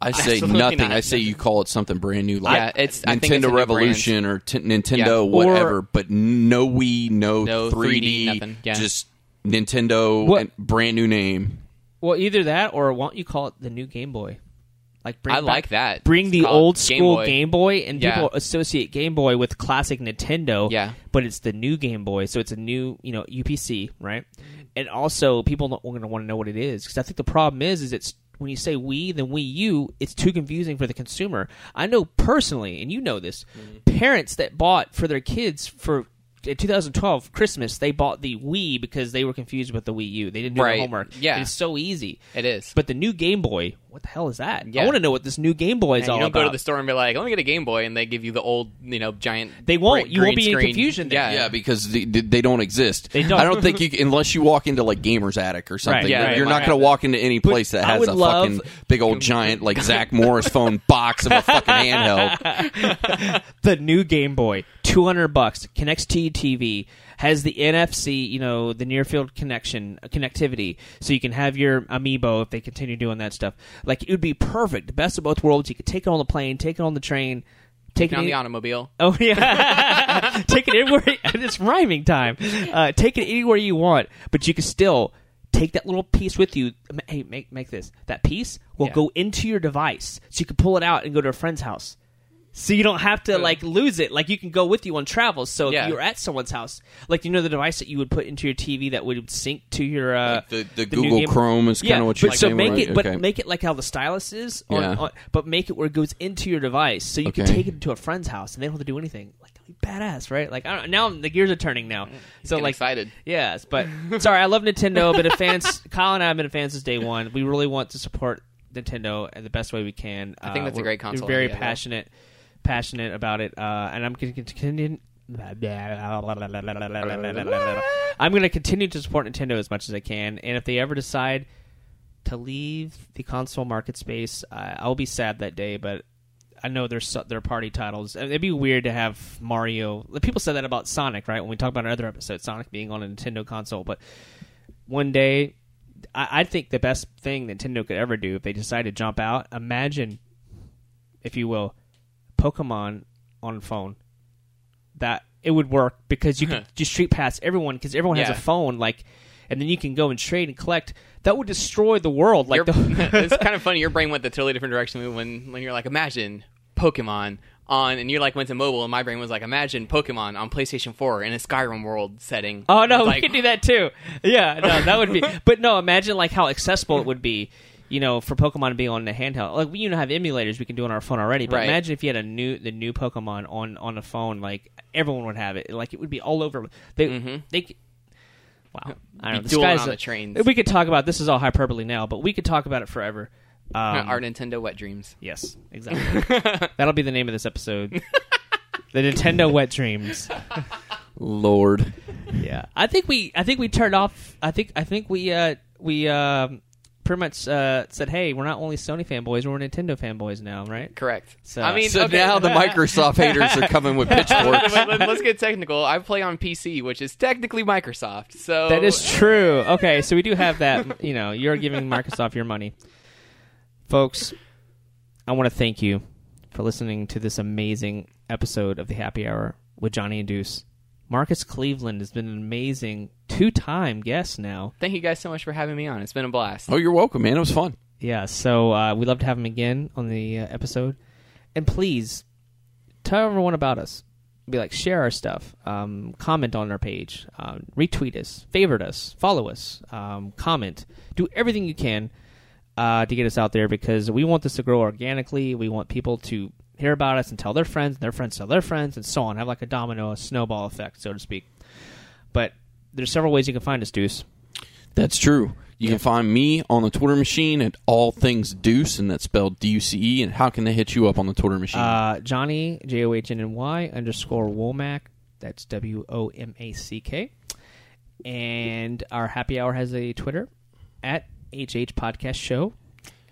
I say Absolutely nothing. not. I say you call it something brand new, like Yeah, it's- I think it's a Nintendo new Revolution or t- Nintendo Yeah. whatever. Or- but no Wii, no, No 3D, 3D, nothing. Yeah. just Nintendo, What- and brand new name. Well, either that or why don't you call it the new Game Boy? Like bring I back- like that. Bring the Call it old Game school Boy. Game Boy, and Yeah. people associate Game Boy with classic Nintendo. Yeah. but it's the new Game Boy, so it's a new you know UPC, right? And also, people are going to want to know what it is because I think the problem is, is it's when you say Wii, then Wii U, it's too confusing for the consumer. I know personally, and you know this, Mm-hmm. parents that bought for their kids for. In 2012 Christmas, they bought the Wii because they were confused with the Wii U. They didn't do their Right. homework. Yeah. And it's so easy. It is. But the new Game Boy, what the hell is that? I want to know what this new Game Boy is And all you don't about. go to the store and be like, "Let me get a Game Boy," and they give you the old, you know, giant. They won't. brick You won't green be in confusion. Yeah, Yeah, because they, they don't exist. They don't. I don't think you unless you walk into like Gamers Attic or something. Right, yeah, you're they not going to walk into any place that has a love- fucking big old giant like Zach Morris phone box of a fucking handheld. the new Game Boy, two hundred bucks, connects to your TV, has the NFC, you know, the near field connection uh, connectivity, so you can have your amiibo if they continue doing that stuff. Like it would be perfect, the best of both worlds. You could take it on the plane, take it on the train, take it on in- the automobile. Oh yeah, take it anywhere. It's rhyming time. Uh, take it anywhere you want, but you can still take that little piece with you. Hey, make make this. That piece will Yeah. go into your device, so you can pull it out and go to a friend's house. So you don't have to like lose it. Like you can go with you on travels. So Yeah. if you're at someone's house, like you know the device that you would put into your TV that would sync to your uh, Like the- the new Google Chrome is kinda yeah, what you're but so saying, make right? it, but make it like how the stylus is, on, Yeah. on- but make it where it goes into your device, so you can take it to a friend's house and they don't have to do anything. Like badass, right? Like I don't, now the gears are turning now. So Getting like excited. Yes, but sorry, I love Nintendo. Been a fans. Kyle and I have been a fans since day one. We really want to support Nintendo in the best way we can. I think that's a great console We're very passionate, passionate about it, uh, and I'm going to continue. I'm going to continue to support Nintendo as much as I can, and if they ever decide to leave the console market space, uh, I'll be sad that day. But I know there's so- their party titles. It'd be weird to have Mario. People said that about Sonic, right? When we talked about another episode, Sonic being on a Nintendo console. But one day, I, I think the best thing Nintendo could ever do if they decide to jump out. Imagine, if you will, Pokemon on phone. That it would work because you could just street pass everyone because everyone has Yeah. a phone. Like, and then you can go and trade and collect. That would destroy the world. Like the. it's kind of funny. Your brain went the totally different direction when when you're like, imagine Pokemon on, and you like went to mobile, and my brain was like, imagine Pokemon on PlayStation 4 in a Skyrim world setting. Oh no, Like- we could do that too. Yeah, no, that would be. But no, imagine like how accessible it would be. You know, for Pokemon to be on the handheld, like we you know have emulators we can do on our phone already. But Right. imagine if you had a new the new Pokemon on on a phone, like everyone would have it. Like it would be all over. They mm-hmm. they. Wow, I don't know. Dueling on the trains. We could talk about this is all hyperbole now, but we could talk about it forever. Um, Our Nintendo wet dreams. yes, exactly. That'll be the name of this episode. the Nintendo Wet Dreams. Lord, Yeah, I think we I think we turned off. I think I think we uh we um pretty much uh said, hey, we're not only Sony fanboys, we're Nintendo fanboys now, right? Correct. So- I mean, so okay. now the Microsoft haters are coming with pitchforks. Let- let- Let's get technical. I play on PC, which is technically Microsoft. So That is true. Okay, so we do have that. You know, you're giving Microsoft your money, folks. I want to thank you for listening to this amazing episode of the Happy Hour with Johnny and Deuce. Marcus Cleveland has been an amazing two-time guest now. Thank you guys so much for having me on. It's been a blast. Oh, you're welcome, man. It was fun. Yeah, so uh, we'd love to have him again on the uh, episode. And please tell everyone about us. Be like, share our stuff, um, comment on our page, um, retweet us, favorite us, follow us, um, comment. Do everything you can uh, to get us out there because we want this to grow organically. We want people to hear about us and tell their friends, and their friends tell their friends, and so on. Have like a domino, a snowball effect, so to speak. But there's several ways you can find us, Deuce. That's true. You can find me on the Twitter machine at all things Deuce, and that's spelled D U C E. And how can they hit you up on the Twitter machine? Uh, Johnny J O H N N Y underscore Womack. That's W O M A C K. And our happy hour has a Twitter at HH Podcast Show,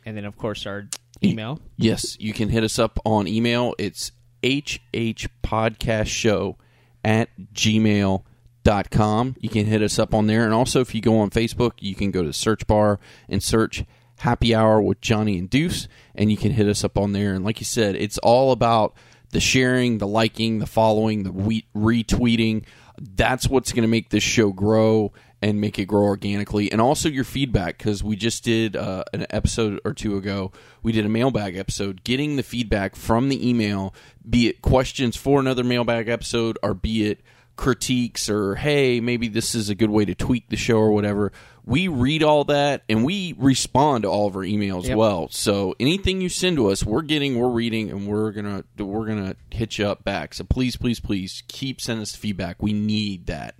and then of course our email. yes, you can hit us up on email. It's hhpodcastshow at gmail.com. You can hit us up on there. And also, if you go on Facebook, you can go to the search bar and search Happy Hour with Johnny and Deuce, and you can hit us up on there. And like you said, it's all about the sharing, the liking, the following, the retweeting. That's what's going to make this show grow and make it grow organically. And also your feedback, because we just did uh, an episode or two ago, we did a mailbag episode, getting the feedback from the email, be it questions for another mailbag episode or be it critiques or hey maybe this is a good way to tweak the show or whatever we read all that and we respond to all of our emails Yep. well so anything you send to us we're getting we're reading and we're gonna we're gonna hit you up back so please please please keep sending us feedback we need that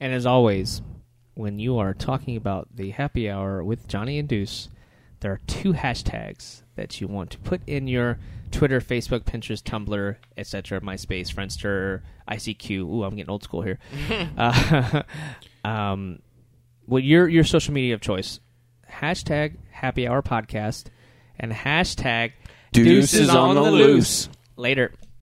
And as always, when you are talking about the happy hour with Johnny and Deuce, there are two hashtags that you want to put in your Twitter, Facebook, Pinterest, Tumblr, etc., MySpace, Friendster, ICQ. Ooh, I'm getting old school here. uh, um, well, your your social media of choice. Hashtag Happy Hour Podcast and hashtag Deuces on the loose. Later.